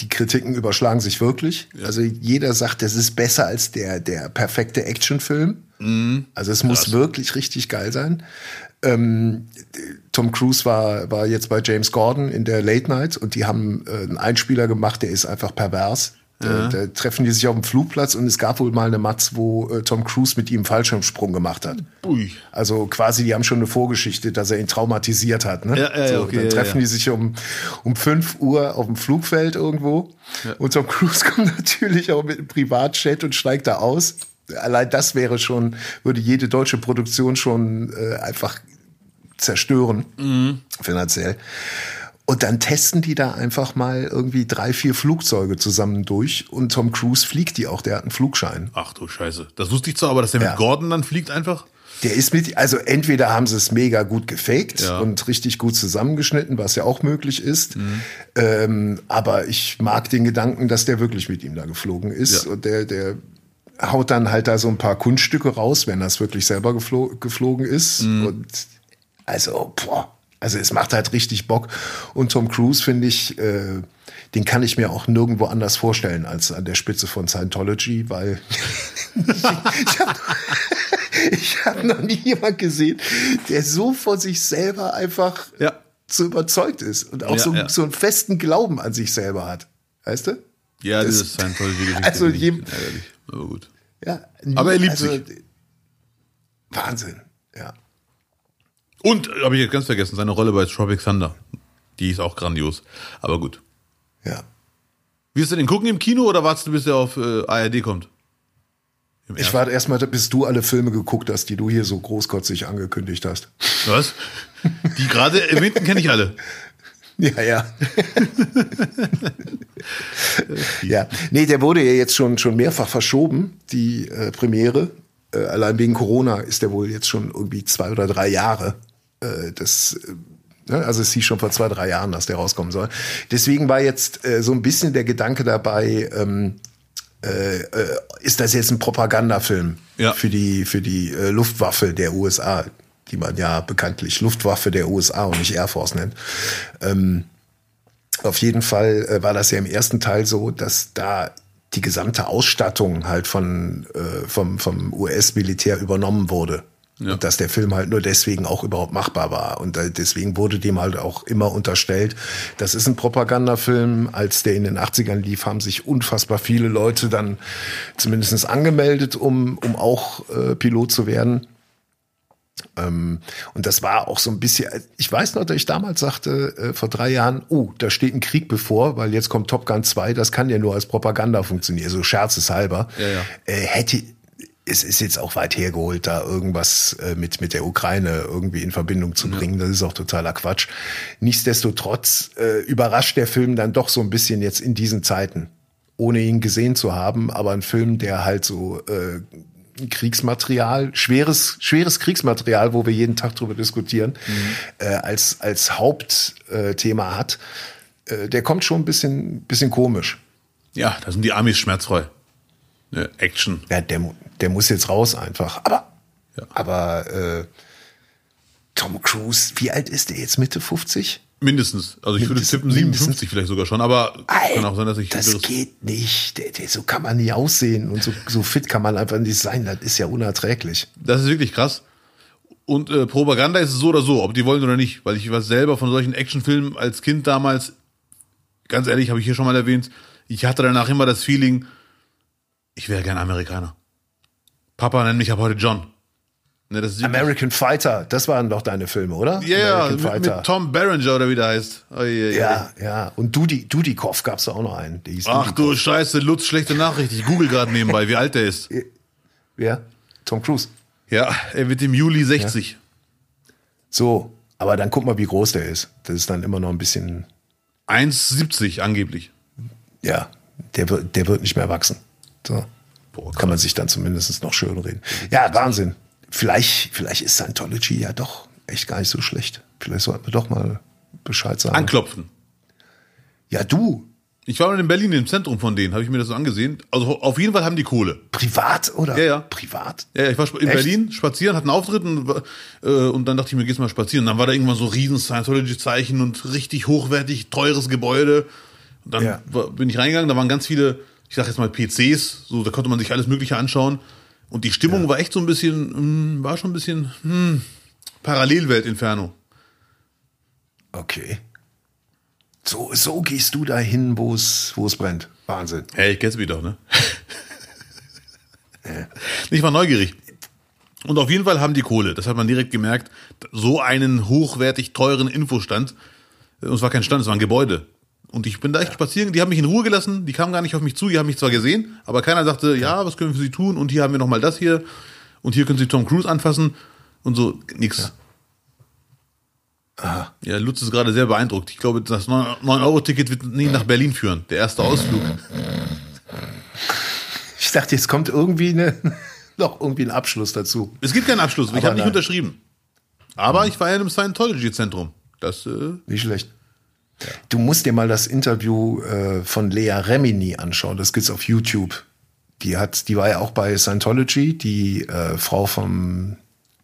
die Kritiken überschlagen sich wirklich. Also jeder sagt, das ist besser als der, der perfekte Actionfilm. Also es muss wirklich richtig geil sein. Ähm, Tom Cruise war, war jetzt bei James Gordon in der Late Night und die haben äh, einen Einspieler gemacht, der ist einfach pervers. Da, da treffen die sich auf dem Flugplatz und es gab wohl mal eine Matz, wo äh, Tom Cruise mit ihm Fallschirmsprung gemacht hat. Ui. Also quasi, die haben schon eine Vorgeschichte, dass er ihn traumatisiert hat. Ne? Ja, ja, ja, okay, dann treffen ja. die sich um, um 5 Uhr auf dem Flugfeld irgendwo. Und Tom Cruise kommt natürlich auch mit einem Privatjet und steigt da aus. Allein das wäre schon, würde jede deutsche Produktion schon äh, einfach zerstören, Mhm. finanziell. Und dann testen die da einfach mal irgendwie drei, vier Flugzeuge zusammen durch und Tom Cruise fliegt die auch, der hat einen Flugschein. Ach du Scheiße. Das wusste ich zwar, aber dass der Ja. mit Gordon dann fliegt einfach. Der ist mit, also entweder haben sie es mega gut gefaked Ja. und richtig gut zusammengeschnitten, was ja auch möglich ist. Ähm, aber ich mag den Gedanken, dass der wirklich mit ihm da geflogen ist. Ja. Und der, der haut dann halt da so ein paar Kunststücke raus, wenn das wirklich selber geflo geflogen ist. Und also, boah, also es macht halt richtig Bock. Und Tom Cruise finde ich, äh, den kann ich mir auch nirgendwo anders vorstellen als an der Spitze von Scientology, weil ich habe hab noch nie jemand gesehen, der so von sich selber einfach Ja. so überzeugt ist und auch Ja, so, ja. so einen festen Glauben an sich selber hat. Weißt du? Ja, Das- dieses Scientology-Geschichte. Also jedem-. Aber gut. Ja. Aber er liebt also, sich. Wahnsinn, ja. Und, äh, habe ich jetzt ganz vergessen, seine Rolle bei Tropic Thunder. Die ist auch grandios. Aber gut. Ja. Wirst du den gucken im Kino oder wartest du, bis der auf äh, ARD kommt? Im Ich warte erstmal, bis du alle Filme geguckt hast, die du hier so großkotzig angekündigt hast. Was? Die gerade erwähnten kenne ich alle. Ja, ja. ja, nee, der wurde ja jetzt schon, schon mehrfach verschoben, die äh, Premiere. Äh, allein wegen Corona ist der wohl jetzt schon irgendwie zwei oder drei Jahre. Äh, das, äh, ne, also es hieß schon vor zwei, drei Jahren, dass der rauskommen soll. Deswegen war jetzt äh, so ein bisschen der Gedanke dabei, ähm, äh, äh, ist das jetzt ein Propagandafilm Ja. für die, für die äh, Luftwaffe der USA, die man ja bekanntlich Luftwaffe der USA und nicht Air Force nennt. Ähm, auf jeden Fall war das ja im ersten Teil so, dass da die gesamte Ausstattung halt von, vom, vom US-Militär übernommen wurde. Ja. Und dass der Film halt nur deswegen auch überhaupt machbar war. Und deswegen wurde dem halt auch immer unterstellt, das ist ein Propagandafilm. Als der in den 80ern lief, haben sich unfassbar viele Leute dann zumindest angemeldet, um, um auch äh, Pilot zu werden. Ähm, und das war auch so ein bisschen, ich weiß noch, dass ich damals sagte, äh, vor drei Jahren, oh, da steht ein Krieg bevor, weil jetzt kommt Top Gun 2, das kann ja nur als Propaganda funktionieren, so scherzeshalber. Ja, ja. Äh, hätte, es ist jetzt auch weit hergeholt, da irgendwas äh, mit, mit der Ukraine irgendwie in Verbindung zu bringen. Das ist auch totaler Quatsch. Nichtsdestotrotz äh, überrascht der Film dann doch so ein bisschen jetzt in diesen Zeiten, ohne ihn gesehen zu haben, aber ein Film, der halt so äh, Kriegsmaterial, schweres, schweres Kriegsmaterial, wo wir jeden Tag drüber diskutieren, äh, als, als Hauptthema hat, äh, der kommt schon ein bisschen, bisschen komisch. Ja, da sind die Amis schmerzfrei. Ne, Action. Ja, der, mu- der muss jetzt raus einfach. Aber, Ja. aber äh, Tom Cruise, wie alt ist der jetzt? Mitte 50? Mindestens. Also ich würde Mindestens- tippen 57 vielleicht sogar schon, aber kann auch sein, dass ich das geht nicht. Der, der, so kann man nie aussehen und so, so fit kann man einfach nicht sein. Das ist ja unerträglich. Das ist wirklich krass. Und äh, Propaganda ist es so oder so, ob die wollen oder nicht, weil ich war selber von solchen Actionfilmen als Kind damals, ganz ehrlich, habe ich hier schon mal erwähnt, ich hatte danach immer das Feeling, ich wäre gern Amerikaner. Papa nennt mich ab heute John. Ne, das ist American Fighter, das waren doch deine Filme, oder? ja, ja, American mit, mit Tom Berenger oder wie der heißt. Oh, je, je. Ja, ja. Und Dudi, Dudikoff gab es auch noch einen. Ach Dudikoff. du Scheiße, Lutz, schlechte Nachricht. Ich google gerade nebenbei, wie alt der ist. Wer? Tom Cruise. Ja, er wird im Juli 60. So, aber dann guck mal, wie groß der ist. Das ist dann immer noch ein bisschen 1,70 angeblich. ja, der wird, der wird nicht mehr wachsen. So. Boah, Kann man sich dann zumindest noch schön reden. Ja, Wahnsinn. Vielleicht, vielleicht ist Scientology ja doch echt gar nicht so schlecht. Vielleicht sollten wir doch mal Bescheid sagen. Anklopfen. Ja, du. Ich war mal in Berlin im Zentrum von denen, habe ich mir das so angesehen. Also auf jeden Fall haben die Kohle. Privat oder? Ja, ja. Privat? Ja, ich war in Echt? Berlin spazieren, hatte einen Auftritt und, äh, und dann dachte ich mir, gehst mal spazieren. Und dann war da irgendwann so riesen Scientology-Zeichen und richtig hochwertig, teures Gebäude. Und dann Ja. war, bin ich reingegangen, da waren ganz viele, ich sag jetzt mal PCs, so da konnte man sich alles Mögliche anschauen. Und die Stimmung war echt so ein bisschen, mh, war schon ein bisschen hm, Parallelwelt-Inferno. Okay. So, so gehst du dahin, wo es, wo es brennt. Wahnsinn. Hey, ich kenn's mich doch, ne? ich war neugierig. Und auf jeden Fall haben die Kohle. Das hat man direkt gemerkt. So einen hochwertig teuren Infostand. Und es war kein Stand, es war ein Gebäude. Und ich bin da echt spazieren. Die haben mich in Ruhe gelassen. Die kamen gar nicht auf mich zu. Die haben mich zwar gesehen, aber keiner sagte, ja, was können wir für sie tun? Und hier haben wir noch mal das hier. Und hier können sie Tom Cruise anfassen. Und so, nix. Ja, Lutz ist gerade sehr beeindruckt. Ich glaube, das 9-Euro-Ticket wird nie nach Berlin führen. Der erste Ausflug. Ich dachte, jetzt kommt irgendwie eine, noch irgendwie ein Abschluss dazu. Es gibt keinen Abschluss. ich Aber habe nicht unterschrieben. Aber ich war ja in einem Scientology-Zentrum. Das, äh, Nicht schlecht. Du musst dir mal das Interview äh, von Lea Remini anschauen. Das gibt's auf YouTube. Die hat, die war ja auch bei Scientology, die äh, Frau vom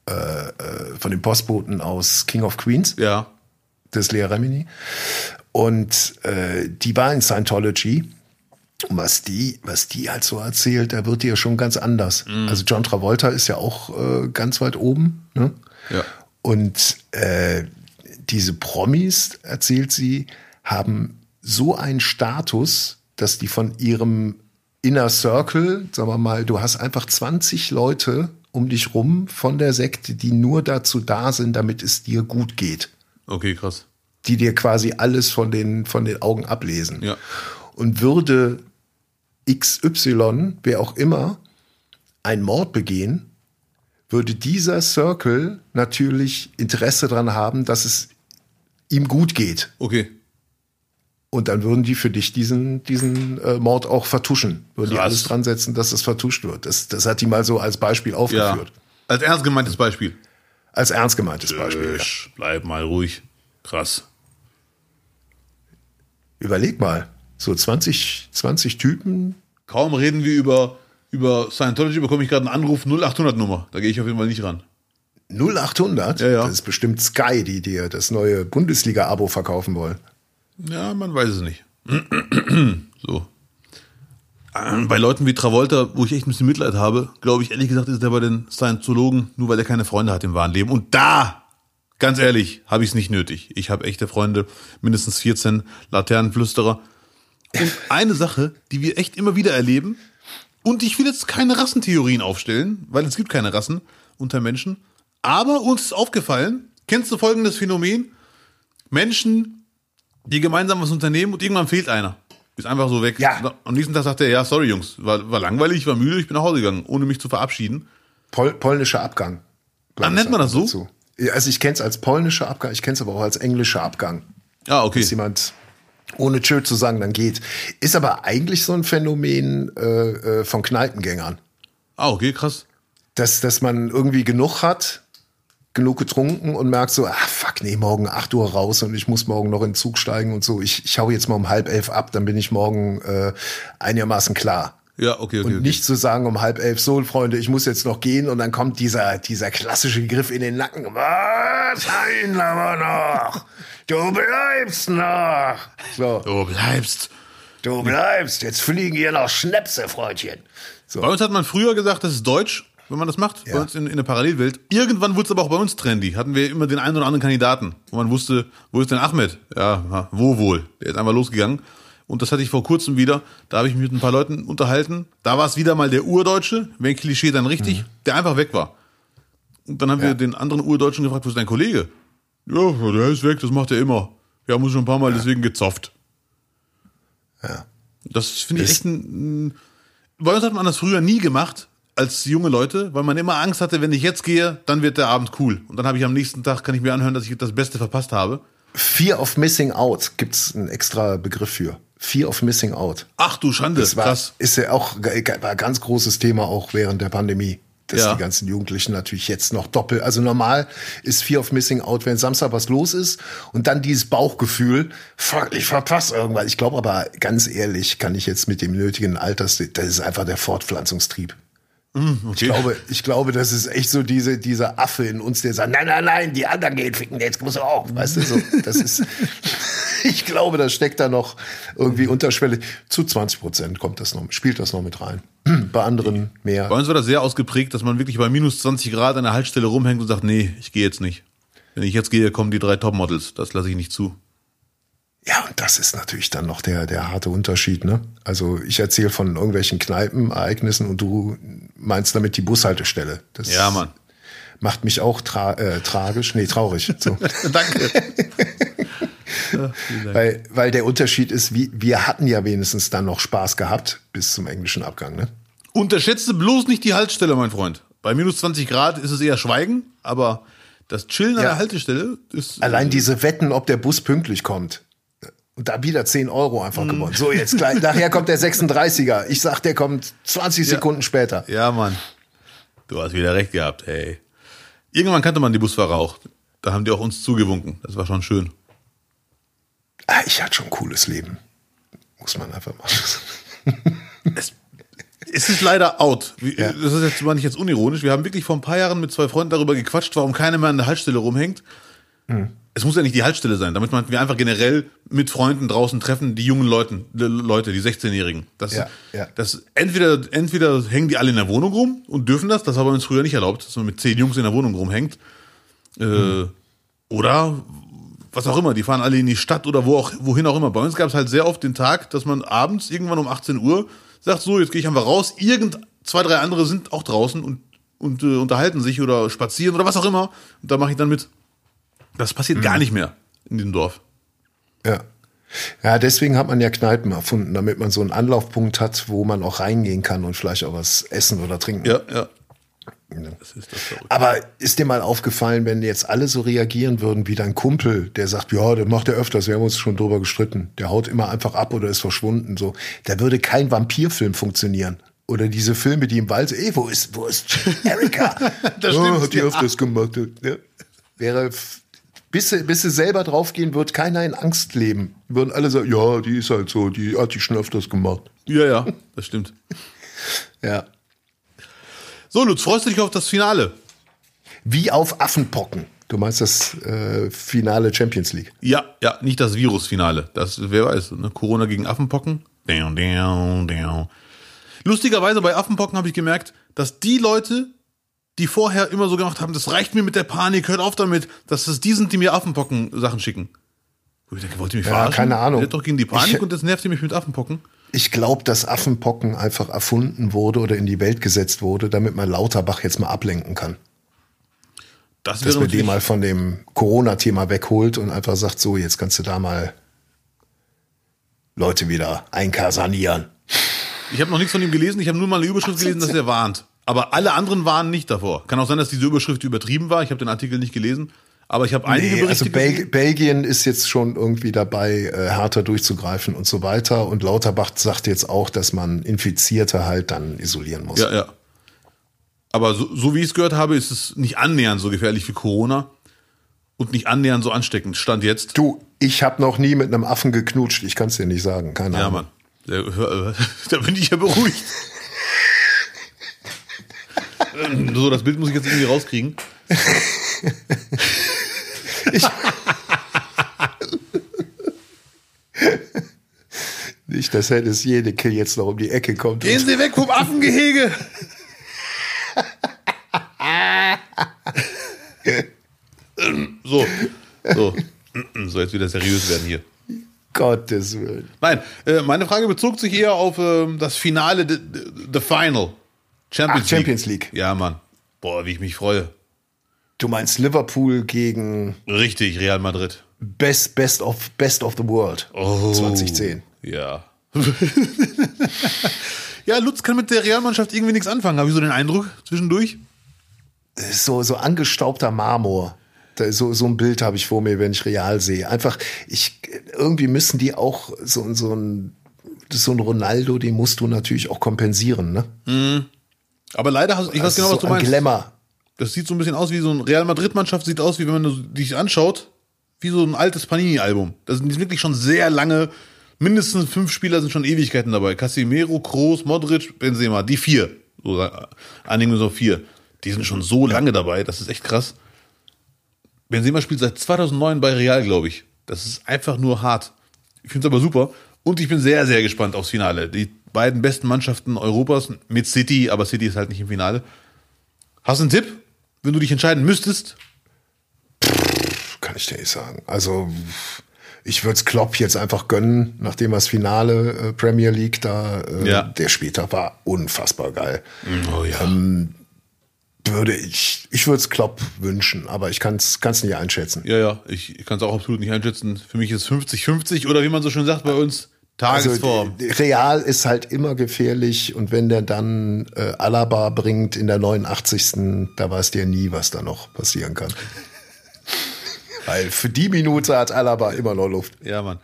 äh, äh, von dem Postboten aus King of Queens. ja. Das ist Lea Remini. Und äh, die war in Scientology. Und was die, was die halt so erzählt, da wird die ja schon ganz anders. Also John Travolta ist ja auch äh, ganz weit oben. Ne? Ja. Und äh, diese Promis, erzählt sie, haben so einen Status, dass die von ihrem Inner Circle, sagen wir mal, du hast einfach 20 Leute um dich rum von der Sekte, die nur dazu da sind, damit es dir gut geht. Okay, krass. Die dir quasi alles von den, von den Augen ablesen. Ja. Und würde XY, wer auch immer, einen Mord begehen, würde dieser Circle natürlich Interesse daran haben, dass es ihm gut geht. Okay. Und dann würden die für dich diesen, diesen äh, Mord auch vertuschen. Würden die Krass. alles dran setzen, dass es vertuscht wird. Das, das hat die mal so als Beispiel Ja. aufgeführt. Als ernst gemeintes Beispiel. Als ernst gemeintes Beispiel. Ja. Bleib mal ruhig. Krass. Überleg mal, so 20, 20 Typen. Kaum reden wir über, über Scientology, bekomme ich gerade einen Anruf 0800 Nummer. Da gehe ich auf jeden Fall nicht ran. 0800, Ja, ja. das ist bestimmt Sky, die dir das neue Bundesliga-Abo verkaufen wollen. Ja, man weiß es nicht. so. Ähm, Bei Leuten wie Travolta, wo ich echt ein bisschen Mitleid habe, glaube ich ehrlich gesagt, ist der bei den Scientologen, nur weil er keine Freunde hat im wahren Leben. Und da, ganz ehrlich, habe ich es nicht nötig. Ich habe echte Freunde, mindestens 14 Laternenflüsterer. Und eine Sache, die wir echt immer wieder erleben, und ich will jetzt keine Rassentheorien aufstellen, weil es gibt keine Rassen unter Menschen, aber uns ist aufgefallen, kennst du folgendes Phänomen? Menschen, die gemeinsam was unternehmen und irgendwann fehlt einer. Ist einfach so weg. Ja. Am nächsten Tag sagt er, ja, sorry Jungs, war, war langweilig, war müde, ich bin nach Hause gegangen, ohne mich zu verabschieden. Pol polnischer Abgang. glaub Ah, nennt man das so? dazu. Also ich kenne es als polnischer Abgang, ich kenne es aber auch als englischer Abgang. Ah, okay. Dass jemand ohne Tschö zu sagen dann geht. Ist aber eigentlich so ein Phänomen äh, äh, von Kneipengängern. Ah, okay, krass. Dass, dass man irgendwie genug hat, genug getrunken und merkt so, ah fuck, nee, morgen 8 Uhr raus und ich muss morgen noch in den Zug steigen und so. Ich, ich hau jetzt mal um halb elf ab, dann bin ich morgen äh, einigermaßen klar. Ja, okay, okay. Und okay. nicht zu sagen um halb elf, so Freunde, ich muss jetzt noch gehen und dann kommt dieser, dieser klassische Griff in den Nacken. Was? Ein aber noch. Du bleibst noch. So, Du bleibst. du bleibst. Jetzt fliegen hier noch Schnäpse, Freundchen. So. Bei uns hat man früher gesagt, das ist Deutsch, wenn man das macht, Ja. bei uns in, in der Parallelwelt. Irgendwann wurde es aber auch bei uns trendy. Hatten wir immer den einen oder anderen Kandidaten, wo man wusste, wo ist denn Ahmed? Ja, wo wohl? Der ist einfach losgegangen. Und das hatte ich vor kurzem wieder. Da habe ich mich mit ein paar Leuten unterhalten. Da war es wieder mal der Urdeutsche, wenn Klischee dann richtig, der einfach weg war. Und dann haben wir den anderen Urdeutschen gefragt, wo ist dein Kollege? Ja, der ist weg, das macht er immer. Haben uns schon ein paar Mal deswegen gezofft. Ja. Das finde ich echt ein, ein. Bei uns hat man das früher nie gemacht als junge Leute, weil man immer Angst hatte, wenn ich jetzt gehe, dann wird der Abend cool. Und dann habe ich am nächsten Tag, kann ich mir anhören, dass ich das Beste verpasst habe. Fear of Missing Out gibt's einen extra Begriff für. Fear of Missing Out. Ach du Schande, Das war, krass. ist ja auch war ein ganz großes Thema auch während der Pandemie. dass Ja. die ganzen Jugendlichen natürlich jetzt noch doppelt. Also normal ist Fear of Missing Out, wenn Samstag was los ist und dann dieses Bauchgefühl, fuck, ich verpasse irgendwas. Ich glaube aber ganz ehrlich, kann ich jetzt mit dem nötigen Alters, das ist einfach der Fortpflanzungstrieb. Okay. Ich glaube, ich glaube, das ist echt so diese, dieser Affe in uns, der sagt, nein, nein, nein, die anderen gehen ficken, jetzt muss er auch. Weißt du, so, das ist, ich glaube, das steckt da noch irgendwie unterschwellig. Zu 20 Prozent kommt das noch, spielt das noch mit rein. Bei anderen mehr. Bei uns war das sehr ausgeprägt, dass man wirklich bei minus 20 Grad an der Haltestelle rumhängt und sagt, nee, ich gehe jetzt nicht. Wenn ich jetzt gehe, kommen die drei Topmodels. Das lasse ich nicht zu. Ja, und das ist natürlich dann noch der, der harte Unterschied, ne? Also ich erzähle von irgendwelchen Kneipenereignissen und du meinst damit die Bushaltestelle. Das Ja, Mann. macht mich auch tra äh, tragisch, nee, traurig. So. Danke. weil, weil der Unterschied ist, wie, wir hatten ja wenigstens dann noch Spaß gehabt bis zum englischen Abgang, ne? Unterschätze bloß nicht die Haltestelle, mein Freund. Bei minus 20 Grad ist es eher Schweigen, aber das Chillen an Ja. der Haltestelle ist. Allein diese Wetten, ob der Bus pünktlich kommt. Und da wieder 10 Euro einfach gewonnen. So, jetzt gleich, nachher kommt der 36er. Ich sag, der kommt 20 Sekunden später. Ja, Mann. Du hast wieder recht gehabt, ey. Irgendwann kannte man die Busfahrer auch. Da haben die auch uns zugewunken. Das war schon schön. Ah, ich hatte schon ein cooles Leben. Muss man einfach machen. Es ist leider out. Wie- Das ist jetzt mal nicht jetzt unironisch. Wir haben wirklich vor ein paar Jahren mit zwei Freunden darüber gequatscht, warum keiner mehr an der Haltestelle rumhängt. Es muss ja nicht die Haltestelle sein. Damit man wir einfach generell mit Freunden draußen treffen, die jungen Leuten, die Leute, die 16-Jährigen. Das, Ja, ja. das entweder, entweder hängen die alle in der Wohnung rum und dürfen das, das war bei uns früher nicht erlaubt, dass man mit zehn Jungs in der Wohnung rumhängt. Äh, Oder was auch immer, die fahren alle in die Stadt oder wo auch, wohin auch immer. Bei uns gab es halt sehr oft den Tag, dass man abends irgendwann um 18 Uhr sagt, so, jetzt gehe ich einfach raus. Irgend zwei, drei andere sind auch draußen und, und äh, unterhalten sich oder spazieren oder was auch immer. Und da mache ich dann mit. Das passiert gar nicht mehr in diesem Dorf. Ja. Ja, deswegen hat man ja Kneipen erfunden, damit man so einen Anlaufpunkt hat, wo man auch reingehen kann und vielleicht auch was essen oder trinken. Ja, ja. Das ist das. Aber ist dir mal aufgefallen, wenn jetzt alle so reagieren würden wie dein Kumpel, der sagt, ja, der macht er öfters, wir haben uns schon drüber gestritten. Der haut immer einfach ab oder ist verschwunden. So, da würde kein Vampirfilm funktionieren. Oder diese Filme, die im Wald, ey, wo ist, wo ist Erika? Das ja, stimmt, hat die ja. öfters gemacht. Ja. Wäre, bis sie, bis sie selber draufgehen, wird keiner in Angst leben. Würden alle sagen, ja, die ist halt so, die hat die schon öfters gemacht. Ja, ja, das stimmt. Ja. So, Lutz, freust du dich auf das Finale? Wie auf Affenpocken. Du meinst das äh, Finale Champions League. Ja, ja, nicht das Virusfinale. Das, wer weiß, ne? Corona gegen Affenpocken. Down, down, down. Lustigerweise bei Affenpocken habe ich gemerkt, dass die Leute, die vorher immer so gemacht haben, das reicht mir mit der Panik, hört auf damit, dass es die sind, die mir Affenpocken-Sachen schicken. Wo ich denke, wollt ihr mich Ja, verarschen? keine Ahnung. Ihr doch gegen die Panik Ich- und jetzt nervt ihr mich mit Affenpocken. Ich glaube, dass Affenpocken einfach erfunden wurde oder in die Welt gesetzt wurde, damit man Lauterbach jetzt mal ablenken kann. Das Dass man den mal von dem Corona-Thema wegholt und einfach sagt, so, jetzt kannst du da mal Leute wieder einkasanieren. ich habe noch nichts von ihm gelesen, ich habe nur mal eine Überschrift gelesen, dass er warnt. Aber alle anderen warnen nicht davor. Kann auch sein, dass diese Überschrift übertrieben war. Ich habe den Artikel nicht gelesen. Aber ich habe einige Nee, Berichte also Bel. Belgien ist jetzt schon irgendwie dabei, äh, härter durchzugreifen und so weiter. Und Lauterbach sagt jetzt auch, dass man Infizierte halt dann isolieren muss. Ja, ja. Aber so, so wie ich es gehört habe, ist es nicht annähernd so gefährlich wie Corona und nicht annähernd so ansteckend. Stand jetzt. Du, ich habe noch nie mit einem Affen geknutscht. Ich kann es dir nicht sagen. Keine Ja, Ahnung. Mann. Da, da bin ich ja beruhigt. so, das Bild muss ich jetzt irgendwie rauskriegen. Nicht, dass Hennes jede Kill jetzt noch um die Ecke kommt. Gehen Sie weg vom Affengehege! so, so. So, jetzt wieder seriös werden hier. Gottes Willen. Nein, äh, meine Frage bezog sich eher auf ähm, das Finale, the Final. Champions, Ach, Champions League. Ja, Mann. Boah, wie ich mich freue. Du meinst Liverpool gegen Richtig, Real Madrid. Best, Best, of, Best of the World Oh. 2010. Ja. ja, Lutz kann mit der Realmannschaft irgendwie nichts anfangen. Habe ich so den Eindruck zwischendurch? So, so angestaubter Marmor. So, so ein Bild habe ich vor mir, wenn ich Real sehe. Einfach, ich, irgendwie müssen die auch so, so ein, so ein Ronaldo, den musst du natürlich auch kompensieren, ne? Aber leider, hast, ich weiß genau, so was du ein meinst. Glamour. Das sieht so ein bisschen aus wie so ein Real Madrid-Mannschaft, sieht aus, wie wenn man dich anschaut, wie so ein altes Panini-Album. Da sind wirklich schon sehr lange, mindestens fünf Spieler sind schon Ewigkeiten dabei. Casimiro, Kroos, Modric, Benzema, die vier. So, einigen so vier. Die sind schon so lange dabei, das ist echt krass. Benzema spielt seit 2009 bei Real, glaube ich. Das ist einfach nur hart. Ich finde es aber super. Und ich bin sehr, sehr gespannt aufs Finale. Die beiden besten Mannschaften Europas mit City, aber City ist halt nicht im Finale. Hast du einen Tipp, wenn du dich entscheiden müsstest? Kann ich dir nicht sagen. Also ich würde es Klopp jetzt einfach gönnen, nachdem das Finale äh, Premier League da, äh, Ja. der Spieltag war unfassbar geil. Oh ja. Würde ich, ich würde es Klopp wünschen, aber ich kann es nicht einschätzen. Ja, ja, ich kann es auch absolut nicht einschätzen. Für mich ist 50-50 oder wie man so schön sagt bei uns, Tagesform. Also, Real ist halt immer gefährlich und wenn der dann äh, Alaba bringt in der 89. Da weiß der nie, was da noch passieren kann. Weil für die Minute hat Alaba immer noch Luft. ja, Mann.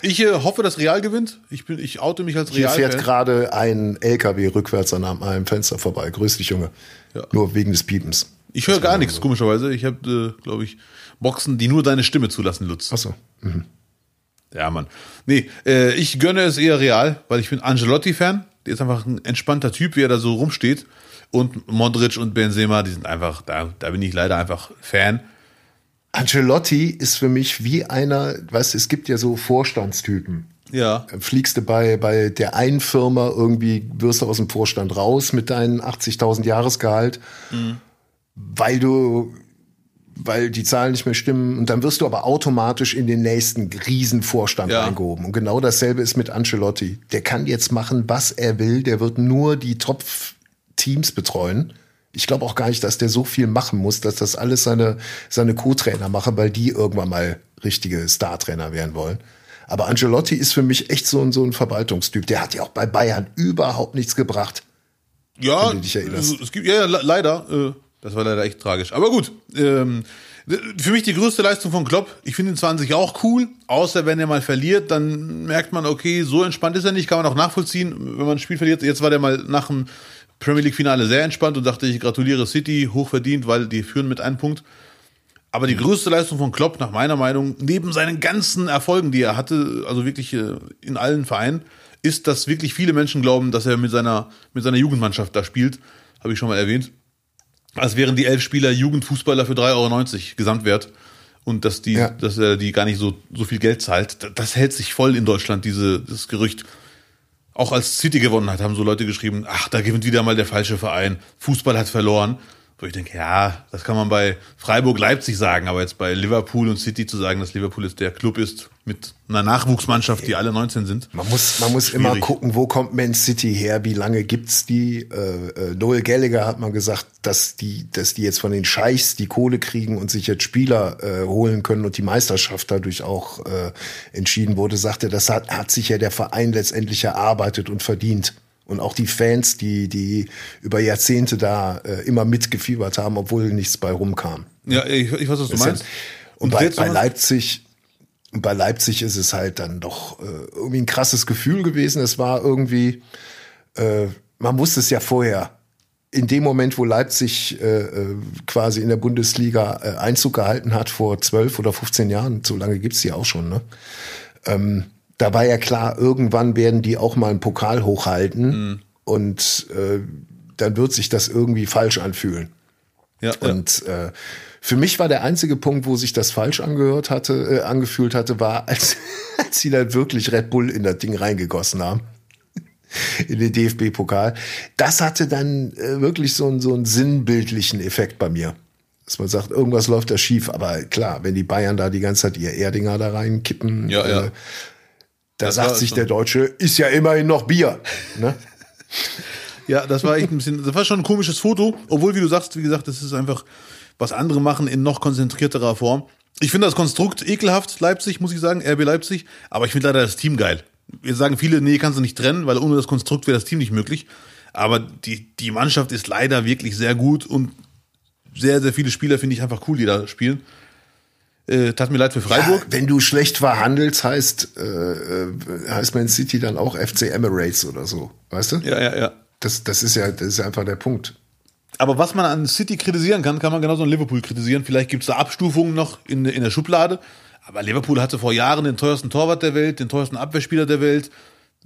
Ich äh, hoffe, dass Real gewinnt. Ich bin, ich oute mich als Hier Real. fährt gerade ein LKW rückwärts an meinem Fenster vorbei. Grüß dich, Junge. Ja. Nur wegen des Piepens. Ich höre gar nichts, komischerweise. Ich habe, äh, glaube ich, Boxen, die nur deine Stimme zulassen, Lutz. Achso. Ja, Mann. Nee, äh, ich gönne es eher Real, weil ich bin Angelotti-Fan. Der ist einfach ein entspannter Typ, wie er da so rumsteht. Und Modric und Benzema, die sind einfach, da, da bin ich leider einfach Fan. Ancelotti ist für mich wie einer, weißt du, es gibt ja so Vorstandstypen. Ja. Fliegst du bei, bei der einen Firma irgendwie, wirst du aus dem Vorstand raus mit deinem 80.000 Jahresgehalt, weil du, weil die Zahlen nicht mehr stimmen und dann wirst du aber automatisch in den nächsten Riesenvorstand Ja. eingehoben. Und genau dasselbe ist mit Ancelotti. Der kann jetzt machen, was er will, der wird nur die Top-Teams betreuen. Ich glaube auch gar nicht, dass der so viel machen muss, dass das alles seine, seine Co-Trainer machen, weil die irgendwann mal richtige Star-Trainer werden wollen. Aber Ancelotti ist für mich echt so ein, so ein Verwaltungstyp. Der hat ja auch bei Bayern überhaupt nichts gebracht. Ja, Wenn du dich erinnerst. es gibt, ja, ja, le- leider. Äh, das war leider echt tragisch. Aber gut. Ähm, für mich die größte Leistung von Klopp. Ich finde ihn 20 auch cool. Außer wenn er mal verliert, dann merkt man, okay, so entspannt ist er nicht. Kann man auch nachvollziehen, wenn man ein Spiel verliert. Jetzt war der mal nach dem Premier League Finale sehr entspannt und dachte, ich gratuliere City, hochverdient, weil die führen mit einem Punkt. Aber die größte Leistung von Klopp, nach meiner Meinung, neben seinen ganzen Erfolgen, die er hatte, also wirklich äh, in allen Vereinen, ist, dass wirklich viele Menschen glauben, dass er mit seiner, mit seiner Jugendmannschaft da spielt. Habe ich schon mal erwähnt. Als wären die elf Spieler Jugendfußballer für 3,90 Euro Gesamtwert. Und dass die, Ja. dass er die gar nicht so, so viel Geld zahlt. Das- hält sich voll in Deutschland, diese, das Gerücht. Auch als City gewonnen hat, haben so Leute geschrieben, ach, da gewinnt wieder mal der falsche Verein. Fußball hat verloren. Wo ich denke, ja, das kann man bei Freiburg, Leipzig sagen, aber jetzt bei Liverpool und City zu sagen, dass Liverpool jetzt der Club ist mit einer Nachwuchsmannschaft, die alle 19 sind. Man muss, man muss immer gucken, wo kommt Man City her, wie lange gibt's die. Äh, äh, Noel Gallagher hat mal gesagt, dass die, dass die jetzt von den Scheichs die Kohle kriegen und sich jetzt Spieler äh, holen können und die Meisterschaft dadurch auch äh, entschieden wurde, sagte, das hat, hat sich ja der Verein letztendlich erarbeitet und verdient. Und auch die Fans, die, die über Jahrzehnte da äh, immer mitgefiebert haben, obwohl nichts bei rumkam. Ja, ich, ich weiß, was du meinst. Und bei, jetzt bei noch- Leipzig, bei Leipzig ist es halt dann doch äh, irgendwie ein krasses Gefühl gewesen. Es war irgendwie, äh, man wusste es ja vorher. In dem Moment, wo Leipzig äh, äh, quasi in der Bundesliga äh, Einzug gehalten hat vor zwölf oder 15 Jahren, so lange gibt's die auch schon, ne? Ähm, da war ja klar, irgendwann werden die auch mal einen Pokal hochhalten und äh, dann wird sich das irgendwie falsch anfühlen. Ja, ja. Und äh, für mich war der einzige Punkt, wo sich das falsch angehört hatte, äh, angefühlt hatte, war, als, als sie dann wirklich Red Bull in das Ding reingegossen haben. In den DFB-Pokal. Das hatte dann äh, wirklich so einen, so einen sinnbildlichen Effekt bei mir. Dass man sagt, irgendwas läuft da schief. Aber klar, wenn die Bayern da die ganze Zeit ihr Erdinger da reinkippen, Ja, ja. Äh, da Das sagt sich der Deutsche, ist ja immerhin noch Bier. Ne? Ja, das war echt ein bisschen, das war schon ein komisches Foto, obwohl, wie du sagst, wie gesagt, das ist einfach, was andere machen in noch konzentrierterer Form. Ich finde das Konstrukt ekelhaft, Leipzig, muss ich sagen, RB Leipzig, aber ich finde leider das Team geil. Jetzt sagen viele, nee, kannst du nicht trennen, weil ohne das Konstrukt wäre das Team nicht möglich. Aber die, die Mannschaft ist leider wirklich sehr gut und sehr, sehr viele Spieler finde ich einfach cool, die da spielen. Äh, tat mir leid für Freiburg. Ja, wenn du schlecht verhandelst, heißt, äh, äh, heißt Man City dann auch FC Emirates oder so, weißt du? Ja, ja, ja. Das, das ist ja, das ist ja einfach der Punkt. Aber was man an City kritisieren kann, kann man genauso an Liverpool kritisieren. Vielleicht gibt es da Abstufungen noch in, in der Schublade. Aber Liverpool hatte vor Jahren den teuersten Torwart der Welt, den teuersten Abwehrspieler der Welt.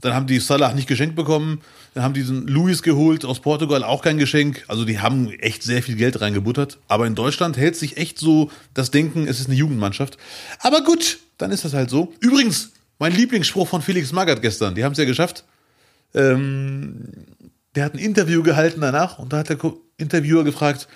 Dann haben die Salah nicht geschenkt bekommen. Dann haben die diesen Luis geholt aus Portugal, auch kein Geschenk. Also die haben echt sehr viel Geld reingebuttert. Aber in Deutschland hält sich echt so das Denken, es ist eine Jugendmannschaft. Aber gut, dann ist das halt so. Übrigens, mein Lieblingsspruch von Felix Magath gestern, die haben es ja geschafft. Ähm, der hat ein Interview gehalten danach und da hat der Interviewer gefragt,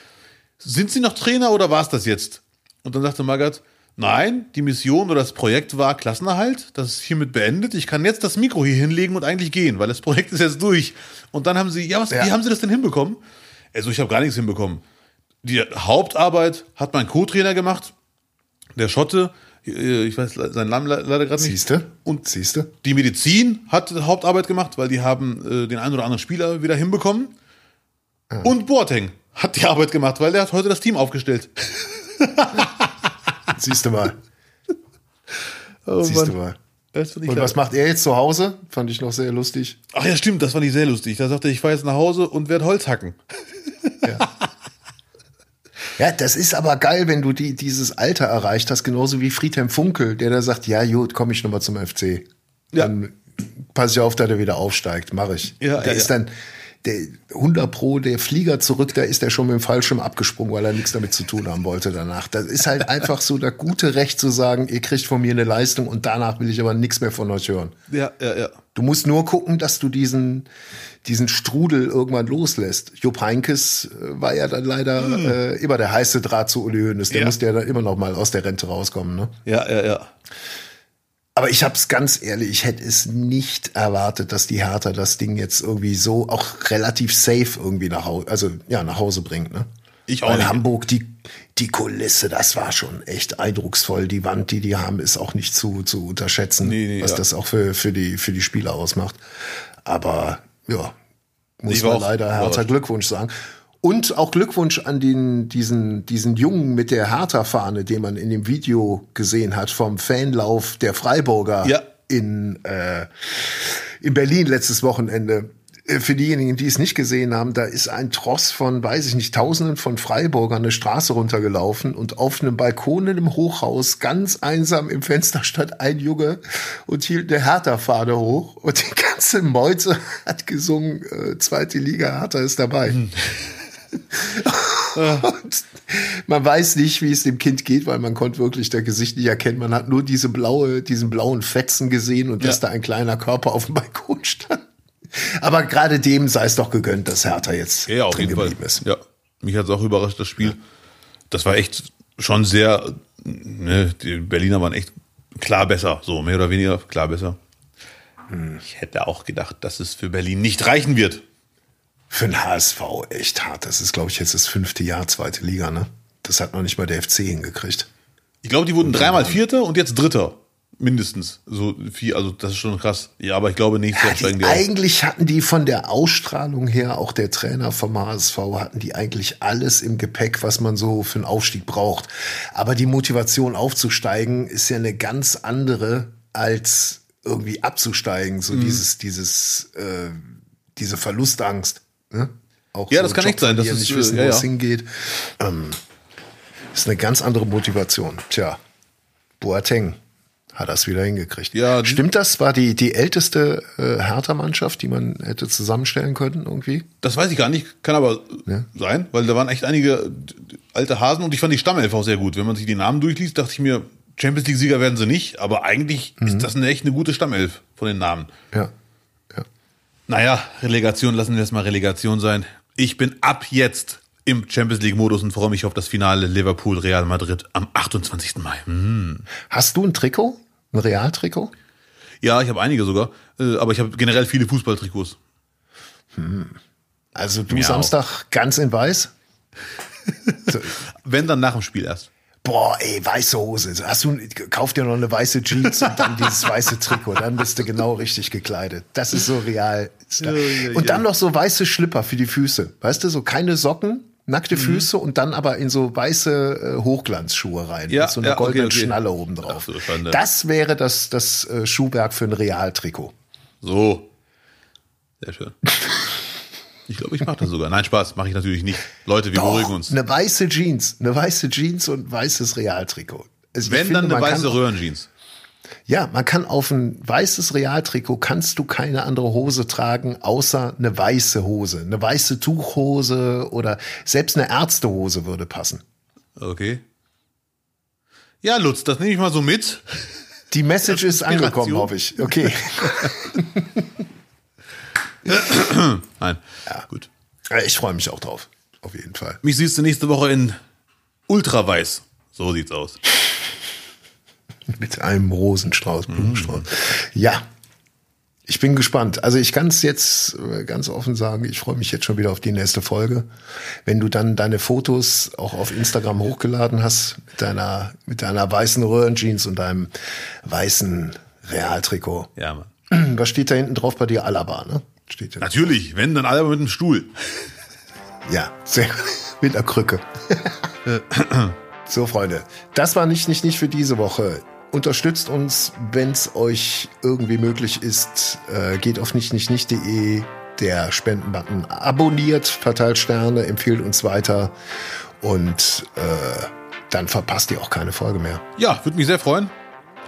sind Sie noch Trainer oder war es das jetzt? Und dann sagte Magath, Nein, die Mission oder das Projekt war Klassenerhalt. Das ist hiermit beendet. Ich kann jetzt das Mikro hier hinlegen und eigentlich gehen, weil das Projekt ist jetzt durch. Und dann haben sie, ja, was, ja. wie haben sie das denn hinbekommen? Also ich habe gar nichts hinbekommen. Die Hauptarbeit hat mein Co-Trainer gemacht, der Schotte. Äh, ich weiß seinen Namen leider gerade nicht. Siehste? Und Siehste? Die Medizin hat Hauptarbeit gemacht, weil die haben äh, den einen oder anderen Spieler wieder hinbekommen. Ah. Und Boateng hat die Arbeit gemacht, weil der hat heute das Team aufgestellt. Siehst du mal. Oh, Siehst du mal. Und was macht er jetzt zu Hause? Fand ich noch sehr lustig. Ach ja, stimmt, das fand ich sehr lustig. Da sagte er, ich fahre jetzt nach Hause und werde Holz hacken. Ja. ja, das ist aber geil, wenn du die, dieses Alter erreicht hast, genauso wie Friedhelm Funkel, der da sagt, ja gut, komme ich nochmal zum FC. Ja. Dann passe ich auf, dass er wieder aufsteigt, mache ich. Ja, da ja, ist dann, der 100 Pro, der Flieger zurück, da ist er schon mit dem Fallschirm abgesprungen, weil er nichts damit zu tun haben wollte danach. Das ist halt einfach so der gute Recht zu sagen, ihr kriegt von mir eine Leistung und danach will ich aber nichts mehr von euch hören. Ja, ja, ja. Du musst nur gucken, dass du diesen, diesen Strudel irgendwann loslässt. Jupp Heinkes äh, war ja dann leider hm. äh, immer der heiße Draht zu Uli Hoeneß. Der ja. musste ja dann immer noch mal aus der Rente rauskommen, ne? Ja, ja, ja. Aber ich hab's ganz ehrlich, ich hätte es nicht erwartet, dass die Hertha das Ding jetzt irgendwie so auch relativ safe irgendwie nach Hause, also ja, nach Hause bringt, ne? Ich auch. In Hamburg, die, die Kulisse, das war schon echt eindrucksvoll. Die Wand, die die haben, ist auch nicht zu, zu unterschätzen, nee, nee, was ja. das auch für, für, die, für die Spieler ausmacht. Aber ja, muss man leider Hertha Glückwunsch sagen. Und auch Glückwunsch an den, diesen, diesen Jungen mit der Hertha-Fahne, den man in dem Video gesehen hat vom Fanlauf der Freiburger ja. in, äh, in Berlin letztes Wochenende. Äh, für diejenigen, die es nicht gesehen haben, da ist ein Tross von, weiß ich nicht, Tausenden von Freiburgern eine Straße runtergelaufen und auf einem Balkon in einem Hochhaus ganz einsam im Fenster stand ein Junge und hielt eine Hertha-Fahne hoch und die ganze Meute hat gesungen, äh, zweite Liga, Hertha ist dabei. Hm. Und man weiß nicht, wie es dem Kind geht, weil man konnte wirklich der Gesicht nicht erkennen. Man hat nur diese blaue, diesen blauen Fetzen gesehen und ja. dass da ein kleiner Körper auf dem Balkon stand. Aber gerade dem sei es doch gegönnt, dass Hertha jetzt ja, drin geblieben Fall. ist. Ja, mich hat es auch überrascht, das Spiel. Das war echt schon sehr, ne, die Berliner waren echt klar besser, so mehr oder weniger klar besser. Hm. Ich hätte auch gedacht, dass es für Berlin nicht reichen wird. Für den HSV echt hart. Das ist, glaube ich, jetzt das fünfte Jahr zweite Liga, ne? Das hat noch nicht mal der FC hingekriegt. Ich glaube, die wurden dreimal Vierter und jetzt Dritter. Mindestens. So viel, also das ist schon krass. Ja, aber ich glaube nicht, ja, steigen die Eigentlich hatten die von der Ausstrahlung her, auch der Trainer vom HSV, hatten die eigentlich alles im Gepäck, was man so für einen Aufstieg braucht. Aber die Motivation aufzusteigen ist ja eine ganz andere als irgendwie abzusteigen. So mhm. dieses, dieses, äh, diese Verlustangst. Ne? Auch ja, so das kann echt sein, dass es nicht wissen, ja, wo es hingeht. Ähm, ist eine ganz andere Motivation. Tja, Boateng hat das wieder hingekriegt. Ja, Stimmt das? War die, die älteste äh, Hertha-Mannschaft, die man hätte zusammenstellen können irgendwie? Das weiß ich gar nicht, kann aber ja. sein, weil da waren echt einige alte Hasen und ich fand die Stammelf auch sehr gut. Wenn man sich die Namen durchliest, dachte ich mir, Champions League-Sieger werden sie nicht, aber eigentlich mhm. ist das eine echt eine gute Stammelf von den Namen. Ja. Naja, Relegation lassen wir erstmal Relegation sein. Ich bin ab jetzt im Champions League-Modus und freue mich auf das Finale Liverpool-Real Madrid am 28. Mai. Hm. Hast du ein Trikot? Ein Real-Trikot? Ja, ich habe einige sogar, äh, aber ich habe generell viele Fußballtrikots. Hm. Also du Mir Samstag auch. ganz in weiß? Wenn dann nach dem Spiel erst boah, ey, weiße Hose. Hast du, kauf dir noch eine weiße Jeans und dann dieses weiße Trikot. Dann bist du genau richtig gekleidet. Das ist so real. Und dann noch so weiße Schlipper für die Füße. Weißt du, so keine Socken, nackte mhm. Füße und dann aber in so weiße äh, Hochglanzschuhe rein. Ja, mit so einer ja, goldenen okay, okay. Schnalle oben drauf. So, das wäre das, das äh, Schuhwerk für ein Realtrikot. So. Sehr schön. Ich glaube, ich mache das sogar. Nein, Spaß, mache ich natürlich nicht. Leute, wir Doch, beruhigen uns. Eine weiße Jeans, eine weiße Jeans und weißes Realtrikot. Also Wenn, finde, dann eine weiße Röhrenjeans. Ja, man kann auf ein weißes Realtrikot kannst du keine andere Hose tragen, außer eine weiße Hose. Eine weiße Tuchhose oder selbst eine Ärztehose würde passen. Okay. Ja, Lutz, das nehme ich mal so mit. Die Message ist angekommen, hoffe ich. Okay. Nein. Gut. Ich freue mich auch drauf. Auf jeden Fall. Mich siehst du nächste Woche in Ultraweiß. So sieht's aus. Mit einem Rosenstrauß, Blumenstrauß. Ja. Ich bin gespannt. Also ich kann es jetzt äh, ganz offen sagen, ich freue mich jetzt schon wieder auf die nächste Folge. Wenn du dann deine Fotos auch auf Instagram hochgeladen hast mit deiner, mit deiner weißen Röhrenjeans und deinem weißen Realtrikot. Ja, Mann. Was steht da hinten drauf bei dir? Alaba, ne? Steht da. Natürlich, wenn, dann alle mit dem Stuhl. Ja, sehr mit einer Krücke. so, Freunde, das war nicht, nicht, nicht für diese Woche. Unterstützt uns, wenn es euch irgendwie möglich ist. Äh, geht auf nicht, nicht, nicht.de, der Spendenbutton. Abonniert, verteilt Sterne, empfiehlt uns weiter und äh, dann verpasst ihr auch keine Folge mehr. Ja, würde mich sehr freuen.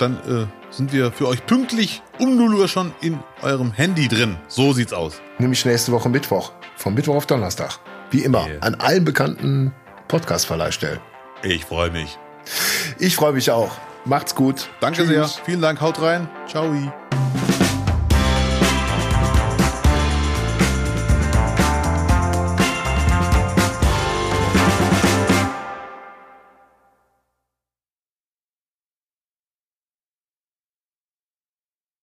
Dann äh, sind wir für euch pünktlich um 0 Uhr schon in eurem Handy drin. So sieht's aus. Nämlich nächste Woche Mittwoch. Vom Mittwoch auf Donnerstag. Wie immer. Yeah. An allen bekannten Podcast-Verleihstellen. Ich freue mich. Ich freue mich auch. Macht's gut. Danke Tschüss. sehr. Vielen Dank. Haut rein. Ciao.